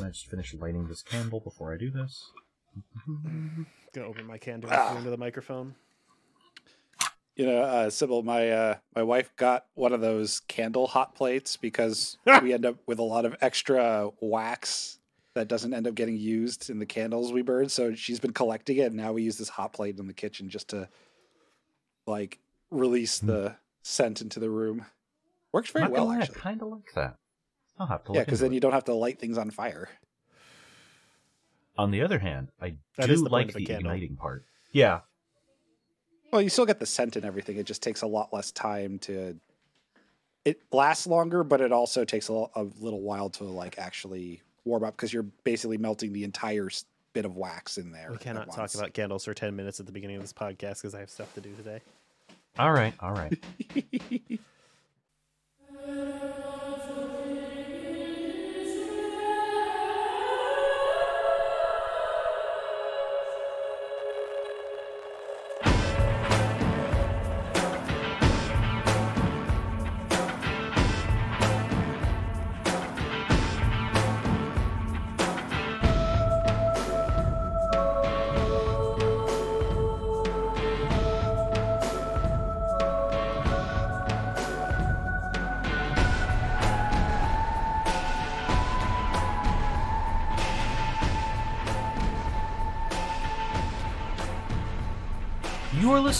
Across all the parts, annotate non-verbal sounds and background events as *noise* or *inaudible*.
Can I just finish lighting this candle before I do this? Gonna open my can to Ah. into the microphone. You know, uh, Sybil, my uh, my wife got one of those candle hot plates because *laughs* we end up with a lot of extra wax that doesn't end up getting used in the candles we burn. So she's been collecting it, and now we use this hot plate in the kitchen just to like release the scent into the room. Works very Not well, gonna I actually. kind of like that. I'll have to Yeah, because then it. you don't have to light things on fire. On the other hand, I That do is the like the candle. igniting part. Yeah, Well, you still get the scent and everything. It just takes a lot less time to. It lasts longer, but it also takes a, a little while to like actually warm up because you're basically melting the entire bit of wax in there. We cannot talk about candles for 10 minutes at the beginning of this podcast because I have stuff to do today. all right, all right. *laughs*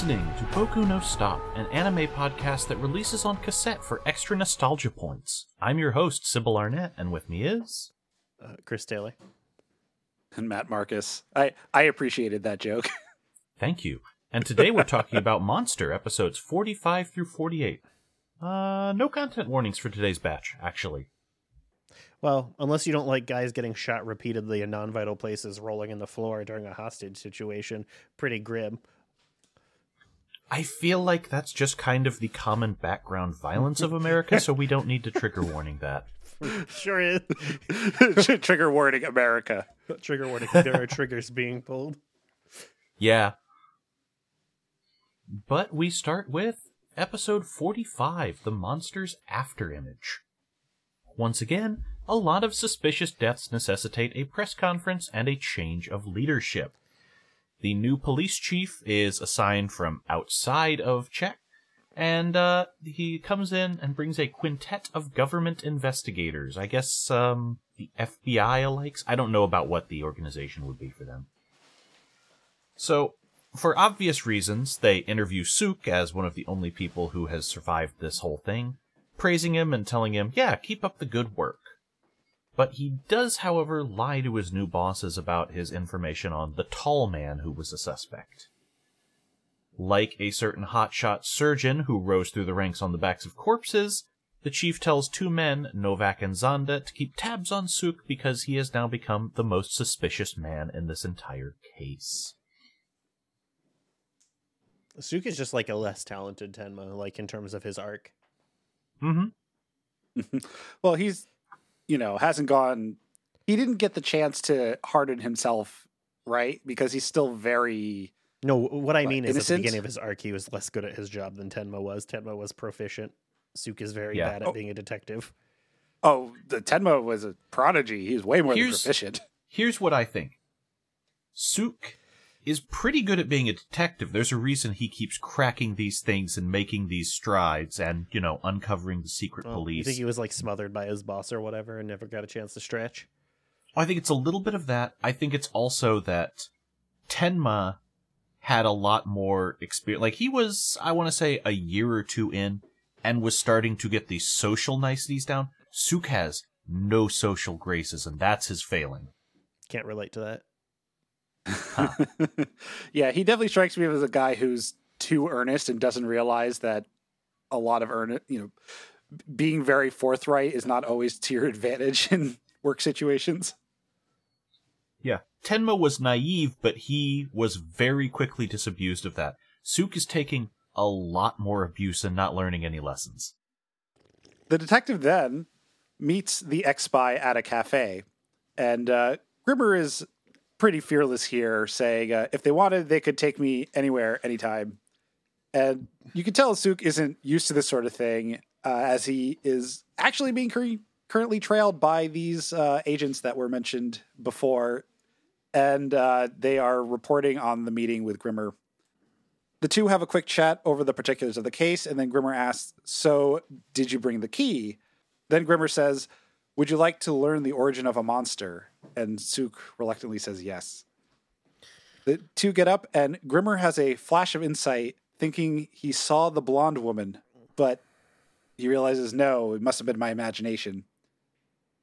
listening to Boku no Stop, an anime podcast that releases on cassette for extra nostalgia points. I'm your host, Sybil Arnett, and with me is. Uh, Chris Daly. and Matt Marcus. I I appreciated that joke. *laughs* Thank you. And today we're talking *laughs* about Monster, episodes 45 through 48. Uh, no content warnings for today's batch, actually. Well, unless you don't like guys getting shot repeatedly in non vital places rolling in the floor during a hostage situation, pretty grim. I feel like that's just kind of the common background violence of America, so we don't need to trigger warning that. *laughs* Sure is. *laughs* Trigger warning, America. Trigger warning. There are triggers being pulled. Yeah. But we start with episode 45 The Monster's After Image. Once again, a lot of suspicious deaths necessitate a press conference and a change of leadership. The new police chief is assigned from outside of Czech, and uh, he comes in and brings a quintet of government investigators. I guess um, the FBI alikes. I don't know about what the organization would be for them. So, for obvious reasons, they interview Suk as one of the only people who has survived this whole thing, praising him and telling him, yeah, keep up the good work. But he does, however, lie to his new bosses about his information on the tall man who was a suspect. Like a certain hotshot surgeon who rose through the ranks on the backs of corpses, the chief tells two men, Novak and Zonda, to keep tabs on Suk because he has now become the most suspicious man in this entire case. Suk is just like a less talented Tenma, like in terms of his arc. Mm-hmm. *laughs* Well, he's you know hasn't gone. He didn't get the chance to harden himself, right? Because he's still very. No, what I What, mean is at the beginning of his arc, he was less good at his job than Tenma was. Tenma was proficient. Suk is very Yeah. bad at Oh. being a detective. Oh, the Tenma was a prodigy. He was way more Here's- than proficient. *laughs* Here's what I think. Suk is pretty good at being a detective. There's a reason he keeps cracking these things and making these strides and, you know, uncovering the secret Well, You police. think he was like smothered by his boss or whatever and never got a chance to stretch? I think it's a little bit of that. I think it's also that Tenma had a lot more experience. Like he was, I want to say, a year or two in, and was starting to get these social niceties down. Suk has no social graces, and that's his failing. Can't relate to that. *laughs* yeah, he definitely strikes me as a guy who's too earnest and doesn't realize that a lot of earnest, you know, being very forthright is not always to your *laughs* advantage in work situations. Yeah. Tenma was naive, but he was very quickly disabused of that. Suk is taking a lot more abuse and not learning any lessons. The detective then meets the ex spy at a cafe, and uh, Grimmer is pretty fearless here, saying uh, if they wanted, they could take me anywhere, anytime. And you can tell Suk isn't used to this sort of thing, uh, as he is actually being cre- currently trailed by these uh, agents that were mentioned before, and uh, they are reporting on the meeting with Grimmer. The two have a quick chat over the particulars of the case, and then Grimmer asks, So, did you bring the key? Then Grimmer says, Would you like to learn the origin of a monster? And Suk reluctantly says yes. The two get up, and Grimmer has a flash of insight, thinking he saw the blonde woman, but he realizes no, it must have been my imagination.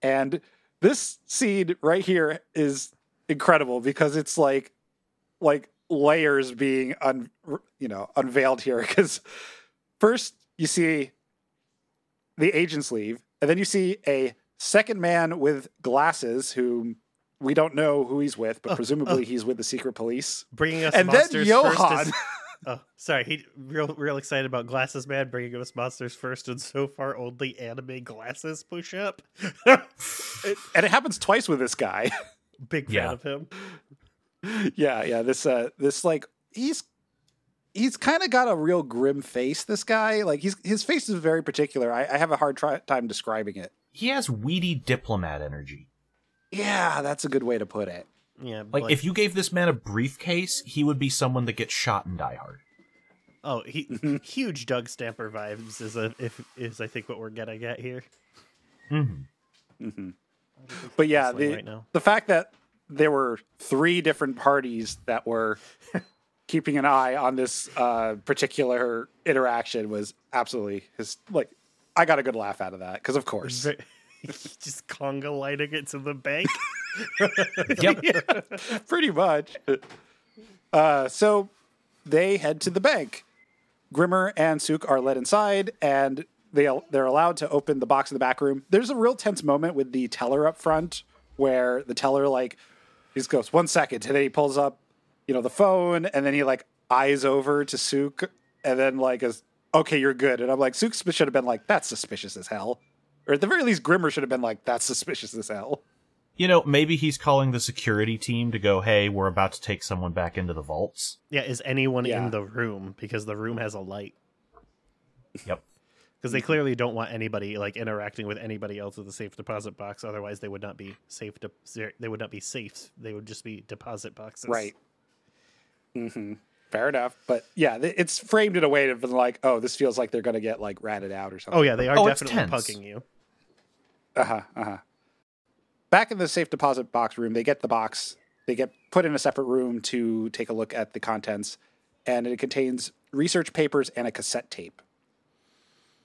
And this scene right here is incredible because it's like like layers being un, you know unveiled here *laughs* because first you see the agents leave and then you see a second man with glasses who we don't know who he's with but Oh, presumably oh. he's with the secret police Bringing us and then monsters first. Johan Is, *laughs* *laughs* oh, sorry. He real real excited about Glasses Man bringing us monsters first, and so far only anime glasses push up. It- and it happens twice with this guy *laughs* Big fan Yeah. of him. yeah yeah this uh this like he's he's kind of got a real grim face this guy like he's his face is very particular i, I have a hard try, time describing it He has weedy diplomat energy. yeah that's a good way to put it Yeah, Like, if you gave this man a briefcase, he would be someone that gets shot in Die Hard. oh, he Mm-hmm. *laughs* huge Doug Stamper vibes is a if is I think what we're getting at here. hmm but yeah the, right now. the fact that there were three different parties that were *laughs* keeping an eye on this uh particular interaction was absolutely his like i got a good laugh out of that because of course Ve- *laughs* just conga lighting it to the bank. *laughs* Yep. *laughs* pretty much. Uh, so they head to the bank. Grimmer and Suk are led inside, and they they're allowed to open the box in the back room. There's a real tense moment with the teller up front, where the teller like he just goes one second, and then he pulls up, you know, the phone, and then he like eyes over to Suk, and then like is okay, you're good. And I'm like, Suk should have been like, that's suspicious as hell, or at the very least, Grimmer should have been like, that's suspicious as hell. You know, maybe he's calling the security team to go, hey, we're about to take someone back into the vaults. yeah, is anyone Yeah. in the room because the room has a light? Yep. Because they clearly don't want anybody like interacting with anybody else with the safe deposit box. Otherwise, they would not be safe. De- they would not be safe. They would just be deposit boxes. Right. hmm Fair enough, but yeah, it's framed in a way of like, oh, this feels like they're going to get like ratted out or something. Oh yeah, they are Oh, definitely tense. pugging you. Uh huh. Uh huh. Back in the safe deposit box room, they get the box. They get put in a separate room to take a look at the contents, and it contains research papers and a cassette tape.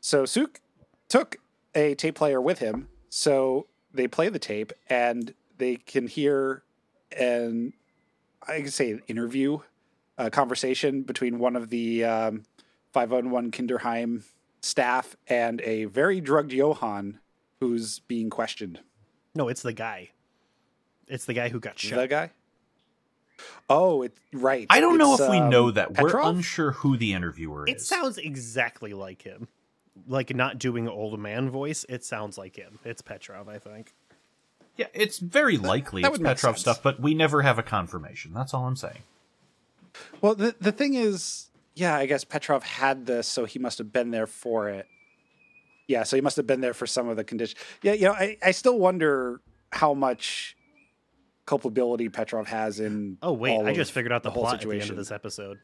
So Suk took a tape player with him, so they play the tape and they can hear an I can say an interview, a conversation between one of the um, 501 Kinderheim staff and a very drugged Johann who's being questioned. No, it's the guy. It's the guy who got shot. The guy? Oh, it's right. I don't know It's, if we um, know that. We're unsure who the interviewer is. It sounds exactly like him. Like not doing old man voice, it sounds like him. It's Petrov, I think. yeah, it's very likely that it's Petrov stuff, but we never have a confirmation. That's all I'm saying. Well, the the thing is, yeah, I guess Petrov had this, so he must have been there for it. Yeah, so he must have been there for some of the condition. Yeah, you know, I, I still wonder how much culpability Petrov has in. Oh wait, all I of just figured out the, whole plot at the end situation. of this episode.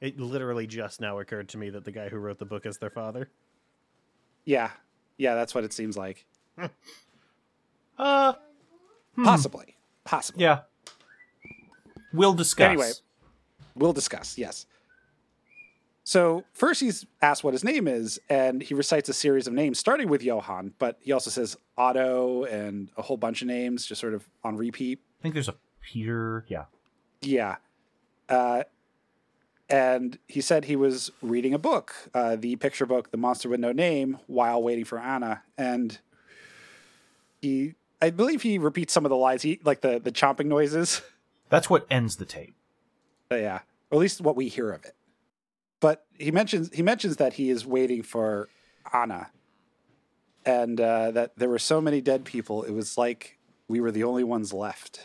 It literally just now occurred to me that the guy who wrote the book is their father. Yeah, yeah, that's what it seems like. *laughs* Uh, Possibly, possibly. yeah. We'll discuss. Anyway. We'll discuss, yes. So first he's asked what his name is, and he recites a series of names, starting with Johann, but he also says Otto and a whole bunch of names, just sort of on repeat. I think there's a Peter. Yeah. Yeah. Uh, and he said he was reading a book, uh, the picture book, The Monster with No Name, while waiting for Anna. And he, I believe he repeats some of the lines, he, like the, the chomping noises. That's what ends the tape. Uh, yeah, or at least what we hear of it. But he mentions he mentions that he is waiting for Anna, and uh, that there were so many dead people. It was like we were the only ones left.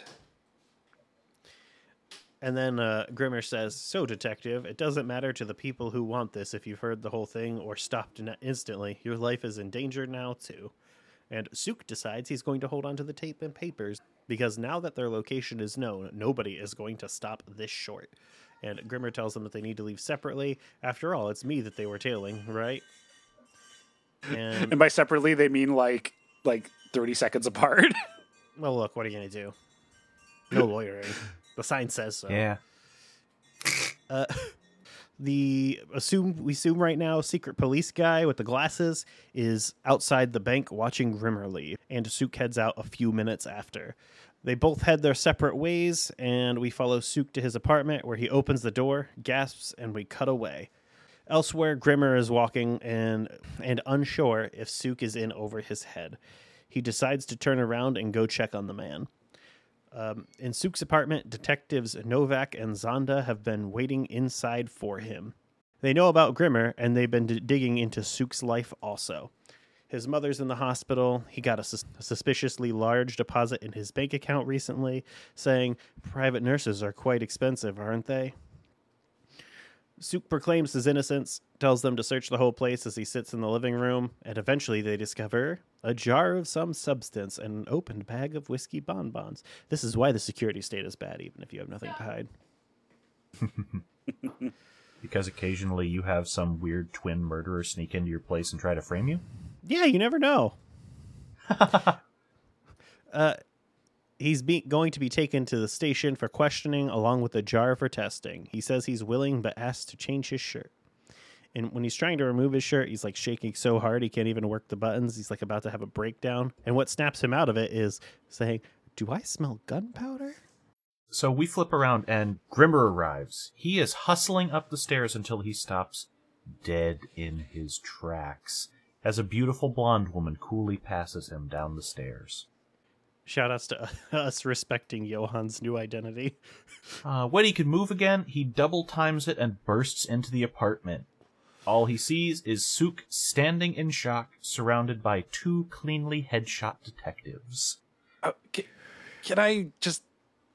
And then uh, Grimmer says, "So, detective, it doesn't matter to the people who want this if you've heard the whole thing or stopped in- instantly. Your life is in danger now too." And Suk decides he's going to hold on to the tape and papers because now that their location is known, nobody is going to stop this short. And Grimmer tells them that they need to leave separately. After all, it's me that they were tailing, right? And And by separately, they mean like like thirty seconds apart. *laughs* well, look, what are you gonna do? No lawyering. *laughs* The sign says so. Yeah. Uh, *laughs* the assume we assume right now secret police guy with the glasses is outside the bank watching grimmerly, and Suk heads out a few minutes after. They both head their separate ways, and we follow Suk to his apartment where he opens the door, gasps, and we cut away. Elsewhere, Grimmer is walking and and unsure if Suk is in over his head. He decides to turn around and go check on the man. Um, in Suk's apartment, detectives Novak and Zonda have been waiting inside for him. They know about Grimmer, and they've been d- digging into Suk's life also. His mother's in the hospital. He got a, sus- a suspiciously large deposit in his bank account recently, saying, Private nurses are quite expensive, aren't they? Suk proclaims his innocence, tells them to search the whole place as he sits in the living room, and eventually they discover a jar of some substance and an opened bag of whiskey bonbons. This is why the security state is bad, even if you have nothing to hide. *laughs* Because occasionally you have some weird twin murderer sneak into your place and try to frame you? Yeah, you never know. *laughs* uh, he's be- going to be taken to the station for questioning along with a jar for testing. He says he's willing but asks to change his shirt. And when he's trying to remove his shirt, he's like shaking so hard he can't even work the buttons. He's like about to have a breakdown. And what snaps him out of it is saying, Do I smell gunpowder? So we flip around and Grimmer arrives. He is hustling up the stairs until he stops dead in his tracks as a beautiful blonde woman coolly passes him down the stairs. Shout outs to *laughs* us respecting Johan's new identity. Uh, when he can move again, he double times it and bursts into the apartment. All he sees is Suk standing in shock, surrounded by two cleanly headshot detectives. Uh, can, can I just?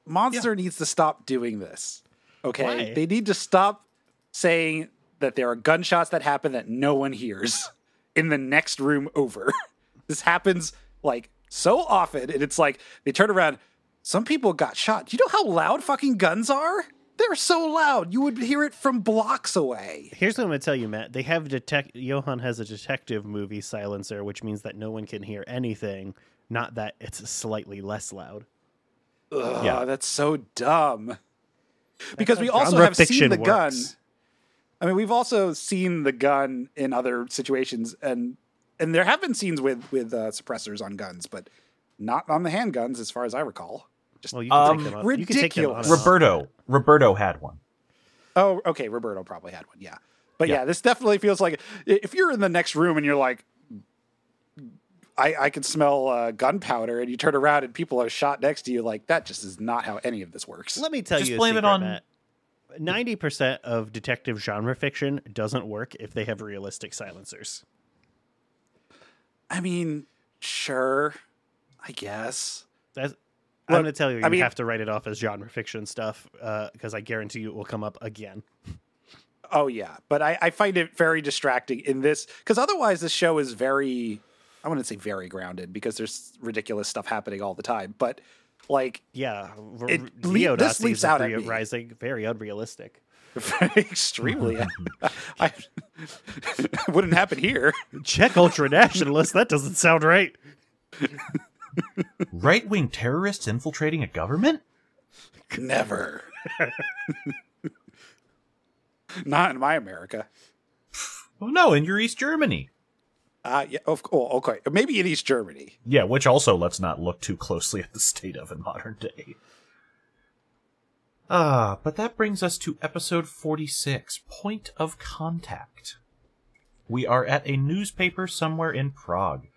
Monster needs to stop doing this. Okay, Why? they need to stop saying that there are gunshots that happen that no one hears *laughs* in the next room over. *laughs* this happens like so often, and it's like they turn around. Some people got shot. Do you know how loud fucking guns are? They're so loud you would hear it from blocks away. Here's what I'm going to tell you, Matt. They have detect. Johan has a detective movie silencer, which means that no one can hear anything. Not that it's slightly less loud. Ugh, Yeah. that's so dumb. Because we also have seen the gun. I mean, we've also seen the gun in other situations, and and there have been scenes with with uh, suppressors on guns, but not on the handguns, as far as I recall. Just Well, you can Um, take them out. You can take them ridiculous. on and off. Roberto, Roberto had one. oh, okay, Roberto probably had one, yeah. But yeah. Yeah. this definitely feels like if you're in the next room and you're like, I I can smell uh, gunpowder, and you turn around and people are shot next to you, like that just is not how any of this works. Let me tell Just you, a blame it on- Matt. Ninety percent of detective genre fiction doesn't work if they have realistic silencers. I mean, sure, I guess. That's, I'm going to tell you, you I mean- have to write it off as genre fiction stuff uh, because I guarantee you it will come up again. Oh yeah, but I, I find it very distracting in this because otherwise this show is very I wouldn't say very grounded because there's ridiculous stuff happening all the time. But like Yeah, It le- this leaps out at me. rising, very unrealistic. *laughs* extremely, *laughs* I, wouldn't happen here. Czech ultra nationalists. That doesn't sound right. *laughs* Right wing terrorists infiltrating a government? Never. Not in my America. Oh no, in your East Germany. Uh, yeah, of course. Okay, maybe in East Germany. Yeah, which also let's not look too closely at the state of in modern day. Ah, but that brings us to episode 46 Point of Contact. We are at a newspaper somewhere in Prague.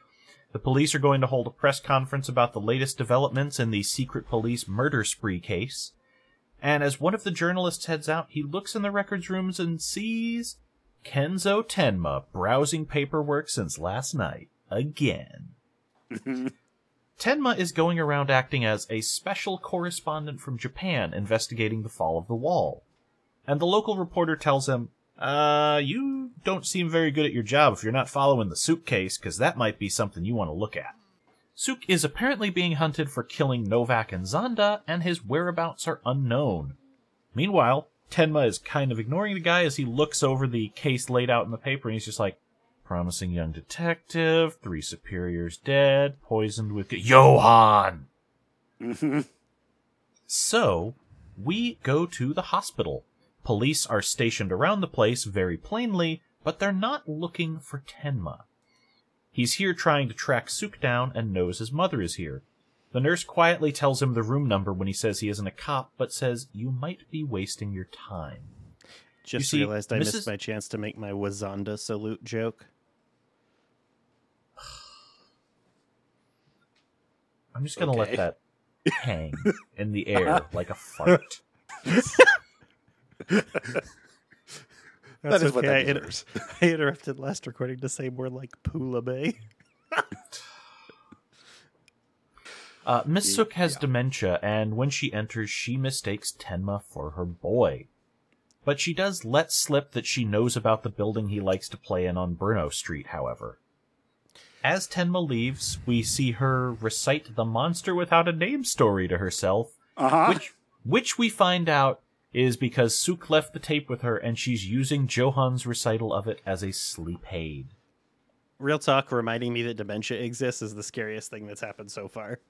The police are going to hold a press conference about the latest developments in the secret police murder spree case. And as one of the journalists heads out, he looks in the records rooms and sees Kenzo Tenma browsing paperwork since last night. Again. *laughs* Tenma is going around acting as a special correspondent from Japan investigating the fall of the wall. And the local reporter tells him, uh, you don't seem very good at your job if you're not following the suitcase, because that might be something you want to look at. Suk is apparently being hunted for killing Novak and Zonda, and his whereabouts are unknown. Meanwhile, Tenma is kind of ignoring the guy as he looks over the case laid out in the paper, and he's just like, promising young detective, three superiors dead, poisoned with Johan. Mhm. So, we go to the hospital. Police are stationed around the place very plainly, but they're not looking for Tenma. He's here trying to track Suk down and knows his mother is here. The nurse quietly tells him the room number when he says he isn't a cop, but says, You might be wasting your time. Just see, realized I Mrs. missed my chance to make my Wazanda salute joke. I'm just gonna Okay. let that *laughs* hang in the air *laughs* like a fart. That is what okay. that I, inter- *laughs* I interrupted last recording to say more like Pula Bay. Uh, Miss Yeah. Suk has dementia, and when she enters, she mistakes Tenma for her boy. But she does let slip that she knows about the building he likes to play in on Bruno Street, however. As Tenma leaves, we see her recite the monster without a name story to herself, Uh huh. which which we find out is because Suk left the tape with her and she's using Johan's recital of it as a sleep aid. Real talk, reminding me that dementia exists is the scariest thing that's happened so far.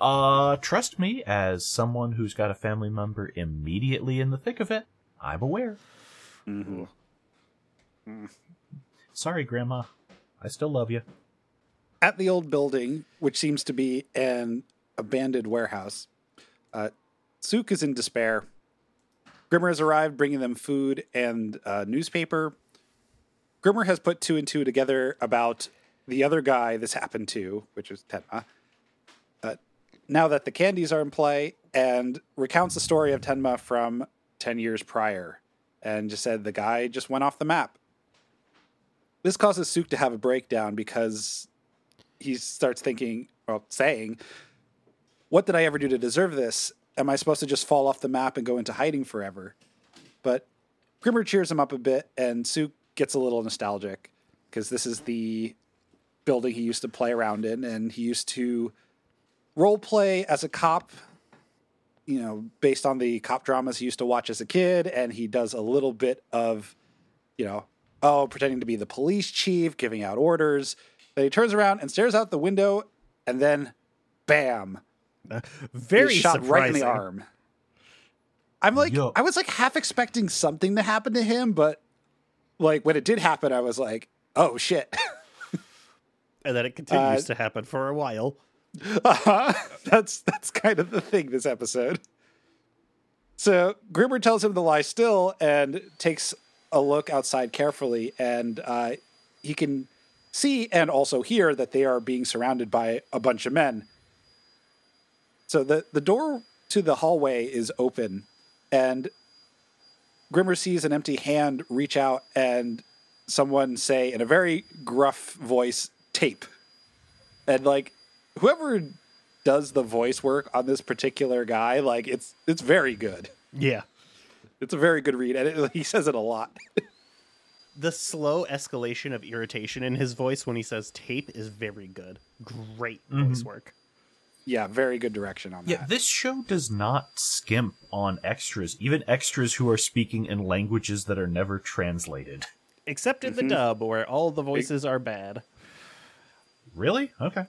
Uh, trust me, as someone who's got a family member immediately in the thick of it, I'm aware. Mhm. Sorry, Grandma. I still love you. At the old building, which seems to be an abandoned warehouse, uh, is in despair. Grimmer has arrived, bringing them food and uh, newspaper. Grimmer has put two and two together about the other guy this happened to, which is Tenma. Uh, now that the candies are in play, and recounts the story of Tenma from 10 years prior, and just said the guy just went off the map. This causes Suk to have a breakdown because he starts thinking, well, saying, What did I ever do to deserve this? Am I supposed to just fall off the map and go into hiding forever? But Grimmer cheers him up a bit, and Suk gets a little nostalgic because this is the building he used to play around in, and he used to role play as a cop, you know, based on the cop dramas he used to watch as a kid, and he does a little bit of, you know, oh, pretending to be the police chief, giving out orders. Then he turns around and stares out the window, and then, bam, Very shot surprising. right in the arm. I'm like, Yuck. I was like half expecting something to happen to him, but like when it did happen, I was like, oh shit. *laughs* And then it continues Uh, to happen for a while. Uh-huh. *laughs* That's that's kind of the thing this episode. So Grimmer tells him to lie still and takes a look outside carefully, and uh, he can see and also hear that they are being surrounded by a bunch of men. So the the door to the hallway is open, and Grimmer sees an empty hand reach out and someone say in a very gruff voice, "Tape." and like whoever does the voice work on this particular guy like it's it's very good Yeah. It's a very good read and it, *laughs* he says it a lot The slow escalation of irritation in his voice when he says tape is very good. Great voice work. yeah very good direction on Yeah, that this show does not skimp on extras, even extras who are speaking in languages that are never translated. Except in Mm-hmm. the dub where all the voices are bad. Really? Okay.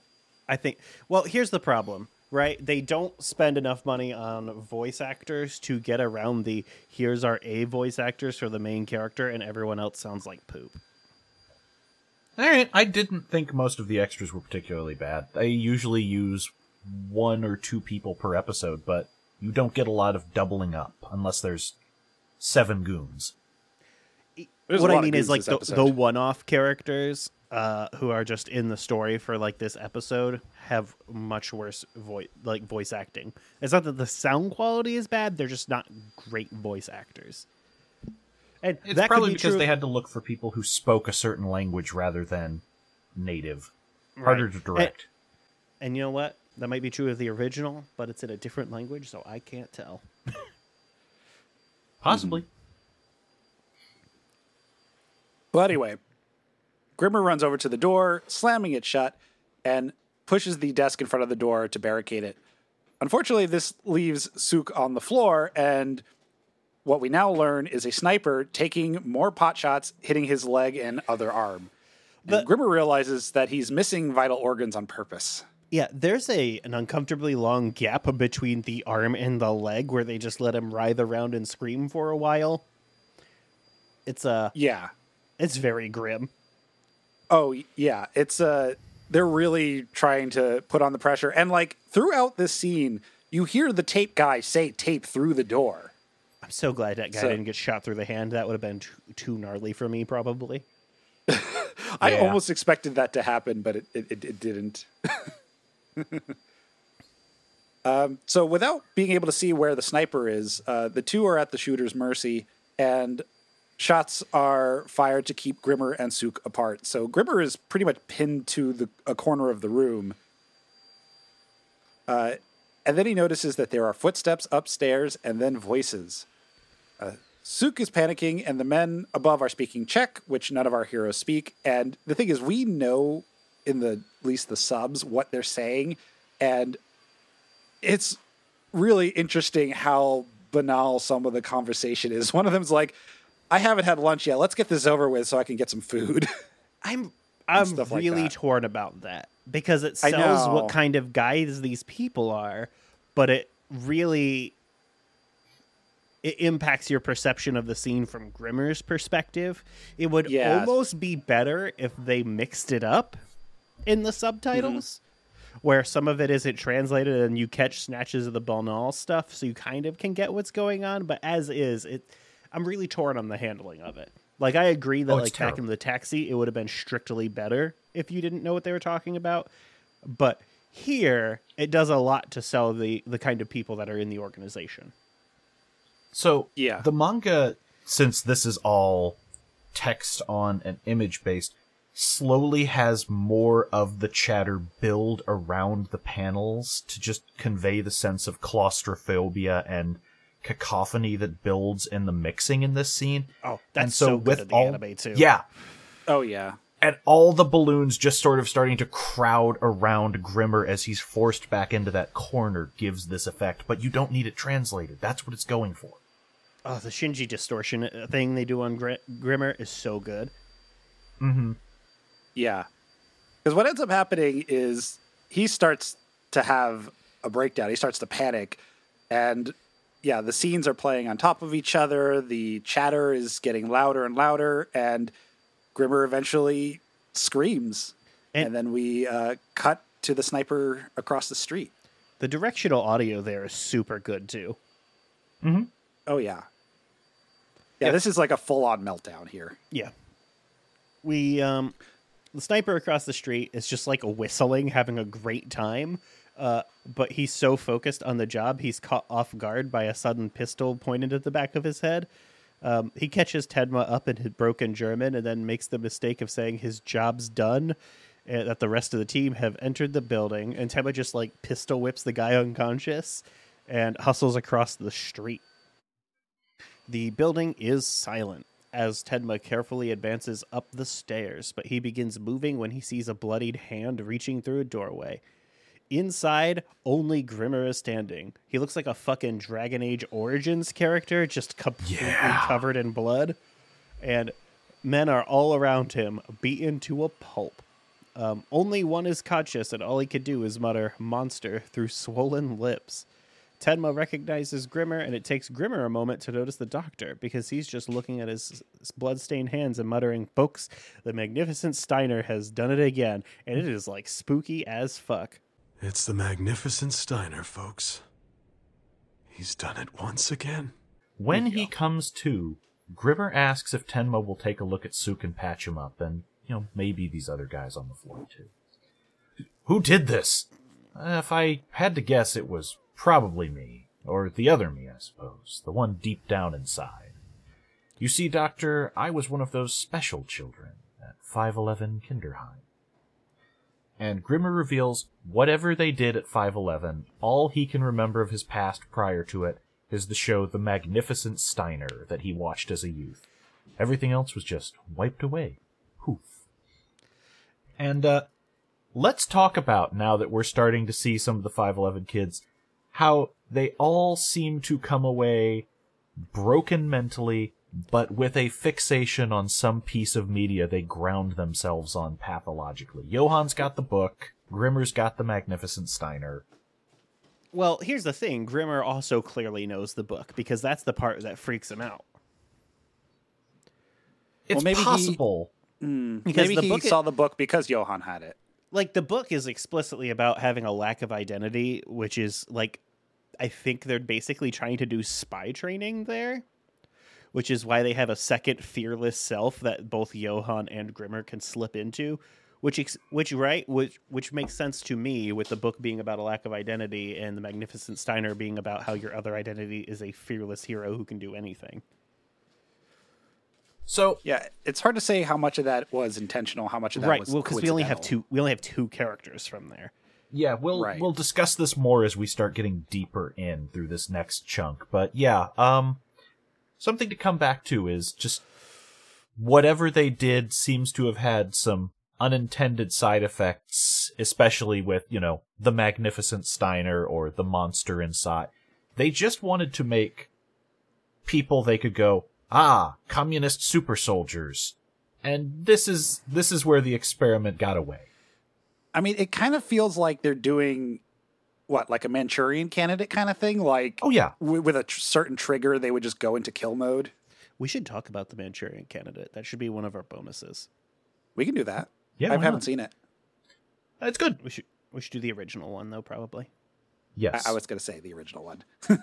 I think. Well, here's the problem, right? They don't spend enough money on voice actors to get around the here's our A voice actors for the main character, and everyone else sounds like poop. All right. I didn't think most of the extras were particularly bad. They usually use one or two people per episode, but you don't get a lot of doubling up unless there's seven goons. There's what I mean is like the, the one-off characters uh, who are just in the story for like this episode have much worse voice like voice acting. It's not that the sound quality is bad; they're just not great voice actors. And It's that probably could be because true- they had to look for people who spoke a certain language rather than native. Harder Right. to direct. And you know what? That might be true of the original, but it's in a different language, so I can't tell. *laughs* Possibly. Well, anyway, Grimmer runs over to the door, slamming it shut, and pushes the desk in front of the door to barricade it. Unfortunately, this leaves Suk on the floor, and what we now learn is a sniper taking more pot shots, hitting his leg and other arm. And The- Grimmer realizes that he's missing vital organs on purpose. Yeah, there's a an uncomfortably long gap between the arm and the leg where they just let him writhe around and scream for a while. It's uh Yeah. it's very grim. Oh yeah, it's uh they're really trying to put on the pressure and like throughout this scene, you hear the tape guy say tape through the door. I'm so glad that guy So- didn't get shot through the hand. That would have been too, too gnarly for me, probably. *laughs* I Yeah. almost expected that to happen, but it it, it, it didn't. *laughs* um, so without being able to see where the sniper is, uh, the two are at the shooter's mercy, and shots are fired to keep Grimmer and Suk apart. So Grimmer is pretty much pinned to the a corner of the room. Uh, and then he notices that there are footsteps upstairs and then voices. Uh, Suk is panicking, and the men above are speaking Czech, which none of our heroes speak. And the thing is, we know in the at least the subs what they're saying, and it's really interesting how banal some of the conversation is. *laughs* One of them's like, "I haven't had lunch yet. Let's get this over with so I can get some food." *laughs* I'm I'm stuff like really torn about that because it sells what kind of guys these people are, but it really it impacts your perception of the scene from Grimmer's perspective. It would Yeah. almost be better if they mixed it up in the subtitles. Mm-hmm. Where some of it isn't translated and you catch snatches of the banal stuff, so you kind of can get what's going on. But as is, it I'm really torn on the handling of it. Like I agree that Oh, it's like back in the taxi, it would have been strictly better if you didn't know what they were talking about. But here, it does a lot to sell the the kind of people that are in the organization. So Yeah. the manga, since this is all text on and image based, slowly has more of the chatter build around the panels to just convey the sense of claustrophobia and cacophony that builds in the mixing in this scene. Oh, And that's so so, good with the all- anime too. Yeah, oh yeah, and all the balloons just sort of starting to crowd around Grimmer as he's forced back into that corner gives this effect, but you don't need it translated. That's what it's going for. Oh, the Shinji distortion uh, thing they do on Gr- Grimmer is so good. Mm-hmm. yeah. Because what ends up happening is he starts to have a breakdown. He starts to panic, and yeah, the scenes are playing on top of each other. The chatter is getting louder and louder, and Grimmer eventually screams, And- and, then we uh, cut to the sniper across the street. The directional audio there is super good too. Oh yeah, yeah. Yeah. This is like a full-on meltdown here. Yeah. We um the sniper across the street is just like whistling, having a great time. Uh, but he's so focused on the job, he's caught off guard by a sudden pistol pointed at the back of his head. Um, he catches Tenma up in his broken German and then makes the mistake of saying his job's done, and that the rest of the team have entered the building. And Tenma just like pistol whips the guy unconscious and hustles across the street. The building is silent as Tenma carefully advances up the stairs, but he begins moving when he sees a bloodied hand reaching through a doorway. Inside, only Grimmer is standing. He looks like a fucking Dragon Age Origins character, just completely Yeah. covered in blood. And men are all around him, beaten to a pulp. Um, only one is conscious, and all he could do is mutter "monster" through swollen lips. Tenma recognizes Grimmer, and it takes Grimmer a moment to notice the doctor because he's just looking at his his bloodstained hands and muttering, "Folks, the magnificent Steiner has done it again," and it is like spooky as fuck. It's the magnificent Steiner, folks. He's done it once again. When he comes to, Grimmer asks if Tenma will take a look at Suk and patch him up, and, you know, maybe these other guys on the floor too. Who did this? Uh, if I had to guess, it was probably me. Or the other me, I suppose. The one deep down inside. You see, Doctor, I was one of those special children at 511 Kinderheim. And Grimmer reveals whatever they did at 511, all he can remember of his past prior to it is the show The Magnificent Steiner that he watched as a youth. Everything else was just wiped away. Poof. And, uh, let's talk about now that we're starting to see some of the 511 kids how they all seem to come away broken mentally but with a fixation on some piece of media they ground themselves on pathologically. Johann's got the book, Grimmer's got the Magnificent Steiner. Well, here's the thing Grimmer also clearly knows the book because that's the part that freaks him out. It's maybe he- possible. Mm, Because maybe the he book- saw the book because Johan had it. Like, the book is explicitly about having a lack of identity, which is like, I think they're basically trying to do spy training there, which is why they have a second fearless self that both Johann and Grimmer can slip into. Which, ex- which right, which which makes sense to me with the book being about a lack of identity and the Magnificent Steiner being about how your other identity is a fearless hero who can do anything. So Yeah, it's hard to say how much of that was intentional, how much of that right was well because we only have two we only have two characters from there yeah, we'll Right. we'll discuss this more as we start getting deeper in through this next chunk. But yeah, um something to come back to is just whatever they did seems to have had some unintended side effects, especially with, you know, the magnificent Steiner or the monster inside. They just wanted to make people they could go, ah, communist super soldiers. And this is this is where the experiment got away. I mean, it kind of feels like they're doing what, like a Manchurian candidate kind of thing? Like, Oh yeah, w- with a tr- certain trigger, they would just go into kill mode. we should talk about the manchurian candidate that should be one of our bonuses We can do that. yeah. I haven't not? seen it. Uh, it's good. we should we should do the original one though probably Yes, I, I was going to say the original one. *laughs*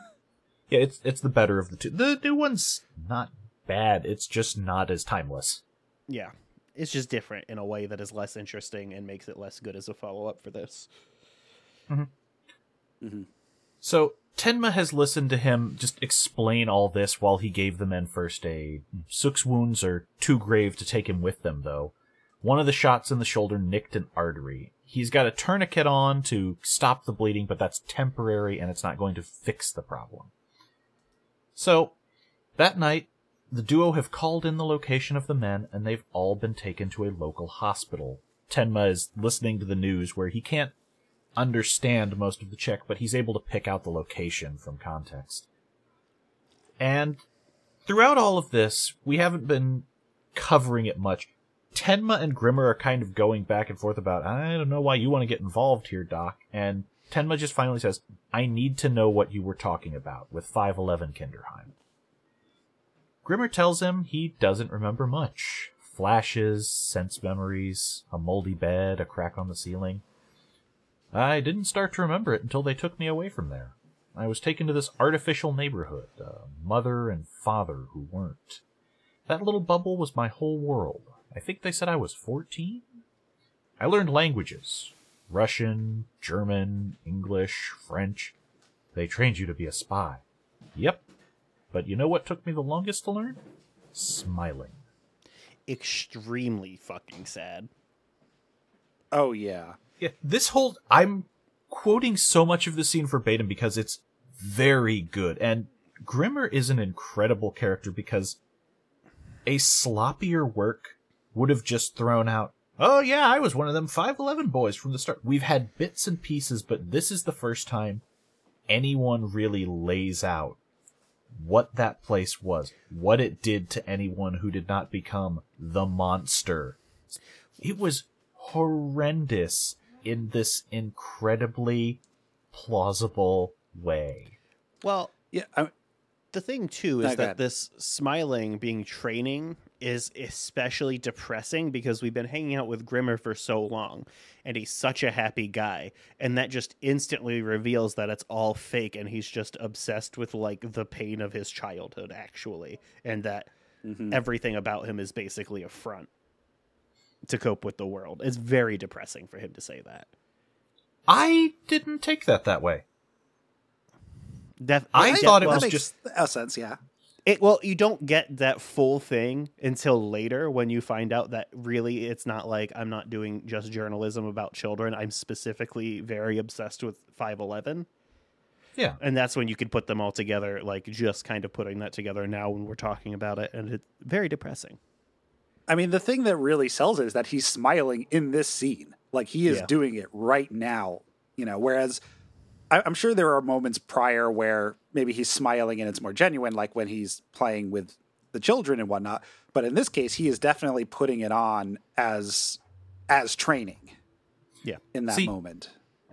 Yeah, it's it's the better of the two. The new one's not bad. It's just not as timeless. yeah it's just different in a way that is less interesting and makes it less good as a follow-up for this mm-hmm. Mm-hmm. So Tenma has listened to him just explain all this while he gave the men first aid. Suk's wounds are too grave to take him with them, though. One of the shots in the shoulder nicked an artery. He's got a tourniquet on to stop the bleeding, but that's temporary and it's not going to fix the problem. So, that night, the duo have called in the location of the men and they've all been taken to a local hospital. Tenma is listening to the news where he can't understand most of the Czech, but he's able to pick out the location from context. And throughout all of this, we haven't been covering it much. Tenma and Grimmer are kind of going back and forth about, I don't know why you want to get involved here, Doc. And Tenma just finally says, I need to know what you were talking about with 511 Kinderheim. Grimmer tells him he doesn't remember much. Flashes, sense memories, a moldy bed, a crack on the ceiling. I didn't start to remember it until they took me away from there. I was taken to this artificial neighborhood, a mother and father who weren't. That little bubble was my whole world. I think they said I was 14? I learned languages Russian, German, English, French. They trained you to be a spy. Yep. But you know what took me the longest to learn? Smiling. extremely fucking sad Oh, yeah. Yeah, this whole I'm quoting so much of the scene verbatim because it's very good, and Grimmer is an incredible character because a sloppier work would have just thrown out. Oh yeah, I was one of them 511 boys from the start. We've had bits and pieces, but this is the first time anyone really lays out what that place was, what it did to anyone who did not become the monster. It was horrendous in this incredibly plausible way. well Yeah. I, the thing too is that ahead. this smiling being training is especially depressing because we've been hanging out with Grimmer for so long and he's such a happy guy and that just instantly reveals that it's all fake and he's just obsessed with like the pain of his childhood actually and that mhm. everything about him is basically a front to cope with the world. It's very depressing for him to say that. I didn't take that that way. Def- I def- thought it well, was that makes just- a sense, yeah. It well, you don't get that full thing until later when you find out that really it's not like I'm not doing just journalism about children. I'm specifically very obsessed with 511. Yeah. And that's when you could put them all together, like just kind of putting that together now when we're talking about it. And it's very depressing. I mean, the thing that really sells it is that he's smiling in this scene. Like he is Yeah. doing it right now, you know, whereas I, I'm sure there are moments prior where maybe he's smiling and it's more genuine, like when he's playing with the children and whatnot. But in this case, he is definitely putting it on as as training Yeah. in that See, moment.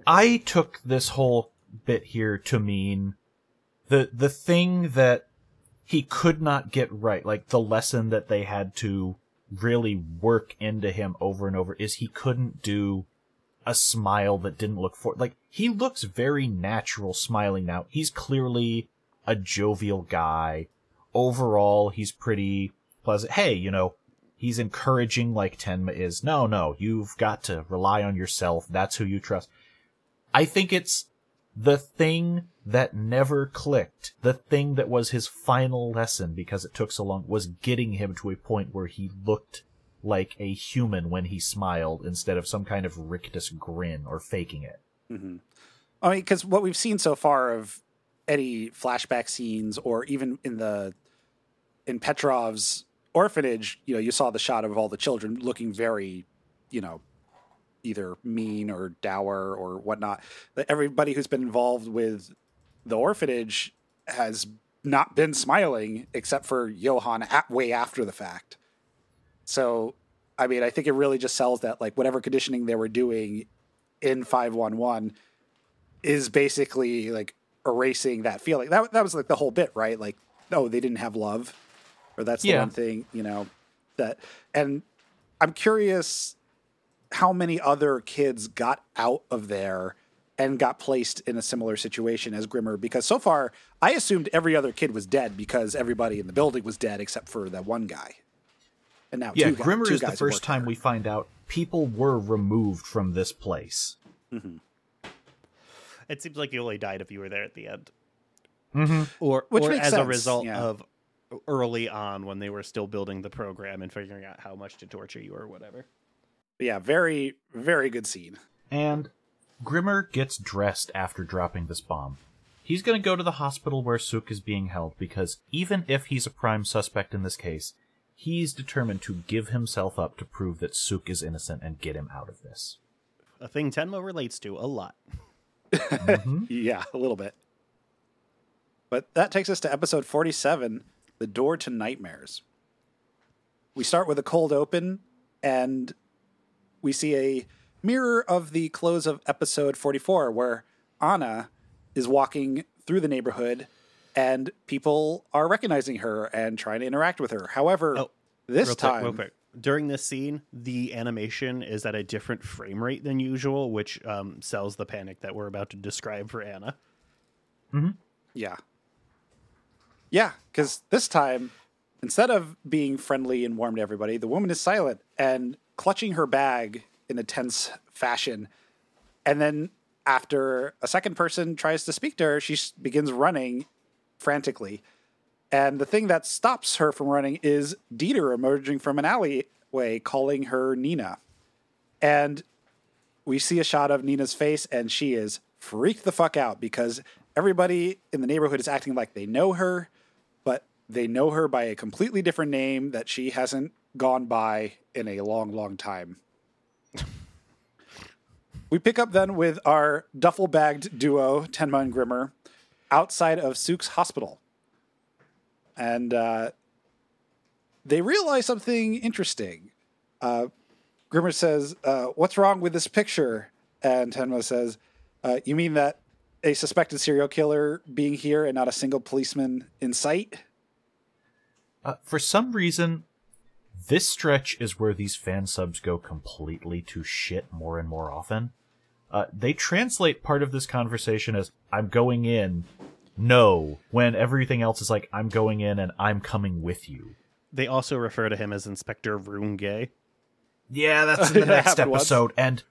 I took this whole bit here to mean the the thing that he could not get right, like the lesson that they had to really work into him over and over is he couldn't do a smile that didn't look for like he looks very natural smiling now. He's clearly a jovial guy. Overall, he's pretty pleasant. Hey, you know, he's encouraging like Tenma is. No, no, you've got to rely on yourself. That's who you trust. I think it's the thing that never clicked, the thing that was his final lesson because it took so long, was getting him to a point where he looked like a human when he smiled instead of some kind of rictus grin or faking it. hmm I mean, because what we've seen so far of any flashback scenes, or even in the in Petrov's orphanage, you know, you saw the shot of all the children looking very, you know, either mean or dour or whatnot. Everybody who's been involved with the orphanage has not been smiling except for Johan at, way after the fact. So, I mean, I think it really just sells that like whatever conditioning they were doing in 511 is basically like erasing that feeling. That that was like the whole bit, right? Like, oh, they didn't have love, or that's the Yeah. one thing, you know, that. And I'm curious how many other kids got out of there and got placed in a similar situation as Grimmer because so far I assumed every other kid was dead because everybody in the building was dead except for that one guy. And now Yeah, two, guy- Grimmer two is the first time there. we find out people were removed from this place. It seems like you only died if you were there at the end, Mm-hmm. or Which or makes as a result yeah. of early on when they were still building the program and figuring out how much to torture you or whatever. But yeah, very very good scene. And Grimmer gets dressed after dropping this bomb. He's going to go to the hospital where Suk is being held because even if he's a prime suspect in this case, he's determined to give himself up to prove that Suk is innocent and get him out of this. A thing Tenma relates to a lot. Mm-hmm. *laughs* Yeah, a little bit. But that takes us to episode 47 The Door to Nightmares. We start with a cold open, and we see a mirror of the close of episode 44, where Anna is walking through the neighborhood and people are recognizing her and trying to interact with her. However, Oh, this real time. quick, real quick. During this scene, the animation is at a different frame rate than usual, which um, sells the panic that we're about to describe for Anna. Yeah. Yeah, because this time, instead of being friendly and warm to everybody, the woman is silent and clutching her bag in a tense fashion. And then, after a second person tries to speak to her, she begins running frantically. And the thing that stops her from running is Dieter emerging from an alleyway calling her Nina. And we see a shot of Nina's face, and she is freaked the fuck out because everybody in the neighborhood is acting like they know her, but they know her by a completely different name that she hasn't gone by in a long, long time. *laughs* we pick up then with our duffel bagged duo, Tenma and Grimmer, outside of Suk's hospital. And uh, they realize something interesting. Uh, Grimmer says, uh, What's wrong with this picture? And Tenma says, uh, You mean that a suspected serial killer being here and not a single policeman in sight? Uh, for some reason, this stretch is where these fan subs go completely to shit more and more often. Uh, they translate part of this conversation as "I'm going in," no, when everything else is like "I'm going in" and "I'm coming with you." They also refer to him as Inspector Gay. Yeah, that's *laughs* in the next happened once. episode, and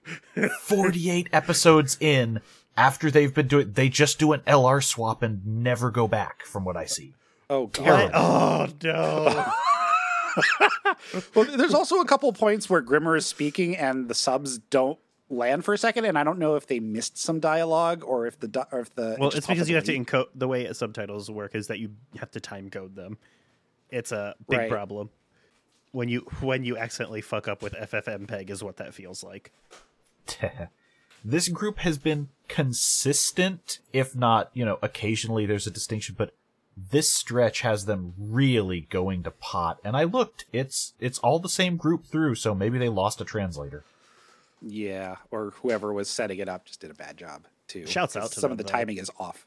48 episodes in, after they've been doing, they just do an LR swap and never go back, from what I see. Oh, God. Terrible. *laughs* Oh no! Well, there's also a couple points where Grimmer is speaking and the subs don't land for a second, and I don't know if they missed some dialogue or if the di- or if the well, just it's because you have to encode the way subtitles work is that you have to time code them. It's a big Right. problem. when you when you accidentally fuck up with FFmpeg is what that feels like. *laughs* this group has been consistent, if not, you know, occasionally there's a distinction, but this stretch has them really going to pot. And I looked, it's it's all the same group through, so maybe they lost a translator. Yeah, or whoever was setting it up just did a bad job too. Shouts out to some them, of the though. timing is off.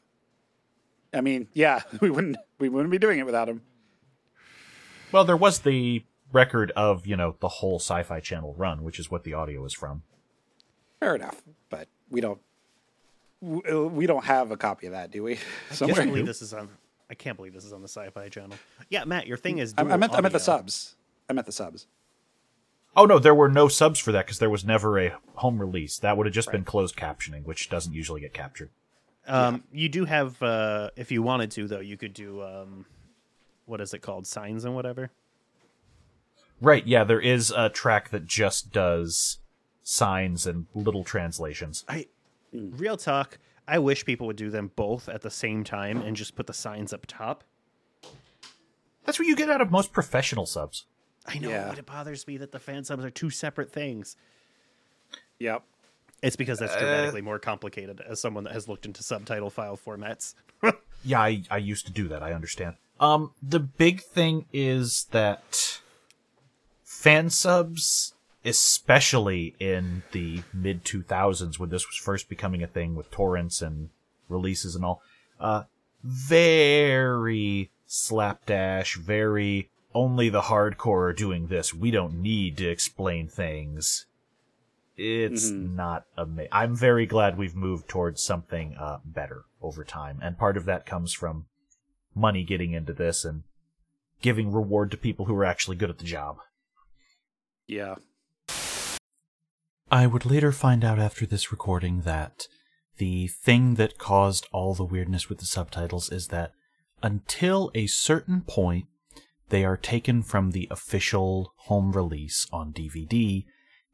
I mean, yeah, *laughs* we wouldn't we wouldn't be doing it without him. Well, there was the record of, you know, the whole sci-fi channel run, which is what the audio is from. Fair enough, but we don't we don't have a copy of that, do we? I can't this is on. I can't believe this is on the Sci-Fi Channel. Yeah, Matt, your thing is. I, I dual meant I meant the subs. I meant the subs. Oh no, there were no subs for that because there was never a home release. That would have just been closed captioning, which doesn't usually get captured. Um, you do have, uh, if you wanted to, though, you could do. Um, what is it called? Signs and whatever. Right, yeah, there is a track that just does signs and little translations. I, real talk. I wish people would do them both at the same time and just put the signs up top. That's what you get out of most professional subs. I know, Yeah. but it bothers me that the fan subs are two separate things. Yep. It's because that's dramatically more complicated as someone that has looked into subtitle file formats. *laughs* Yeah, I, I used to do that. I understand. Um, the big thing is that fan subs, especially in the mid 2000s when this was first becoming a thing with torrents and releases and all, uh, very slapdash, very only the hardcore are doing this. We don't need to explain things. It's not amazing. I'm very glad we've moved towards something uh, better over time, and part of that comes from money getting into this and giving reward to people who are actually good at the job. Yeah. I would later find out after this recording that the thing that caused all the weirdness with the subtitles is that until a certain point, they are taken from the official home release on DVD,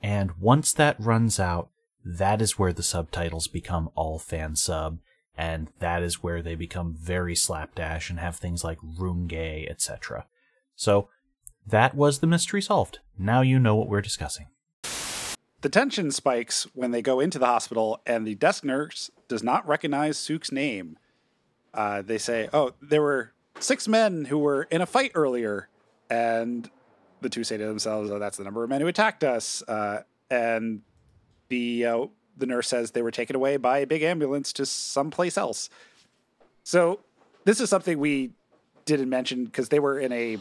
and once that runs out, that is where the subtitles become all fan sub, and that is where they become very slapdash and have things like room gay, etc. So, that was the mystery solved. Now you know what we're discussing. The tension spikes when they go into the hospital and the desk nurse does not recognize Suk's name. Uh, they say, Oh, there were six men who were in a fight earlier. And the two say to themselves, Oh, that's the number of men who attacked us. Uh, and the, uh, the nurse says they were taken away by a big ambulance to someplace else. So this is something we didn't mention because they were in a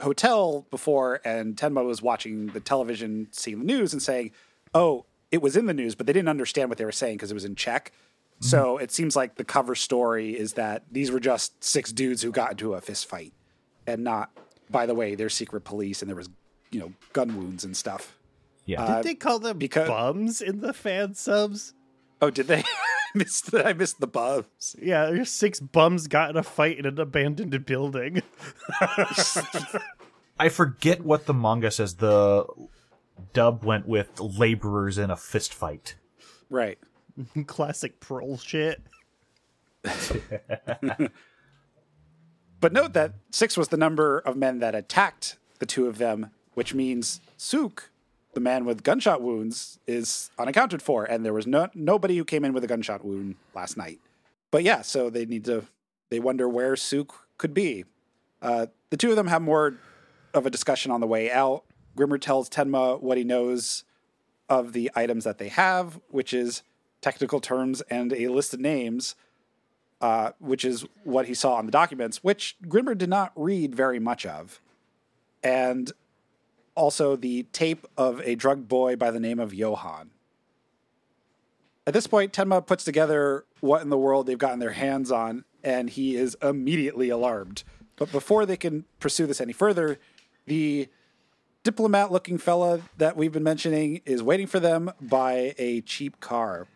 hotel before, and Tenma was watching the television, seeing the news, and saying, "Oh, it was in the news," but they didn't understand what they were saying because it was in Czech. Mm-hmm. So it seems like the cover story is that these were just six dudes who got into a fist fight, and not, by the way, they're secret police, and there was, you know, gun wounds and stuff. Yeah. Uh, did they call them because- bums in the fan subs? Oh, did they? *laughs* I missed the, I missed the buzz. Yeah, there's six bums got in a fight in an abandoned building. *laughs* I forget what the manga says. The dub went with laborers in a fist fight. Right. *laughs* Classic prol shit. *laughs* But note that six was the number of men that attacked the two of them, which means Suk, the man with gunshot wounds, is unaccounted for, and there was no nobody who came in with a gunshot wound last night. But yeah, so they need to they wonder where Suk could be. Uh, the two of them have more of a discussion on the way out. Grimmer tells Tenma what he knows of the items that they have, which is technical terms and a list of names uh, which is what he saw on the documents, which Grimmer did not read very much of. And also the tape of a drug boy by the name of Johan. At this point, Tenma puts together what in the world they've gotten their hands on, and he is immediately alarmed. But before they can pursue this any further, the diplomat looking fella that we've been mentioning is waiting for them by a cheap car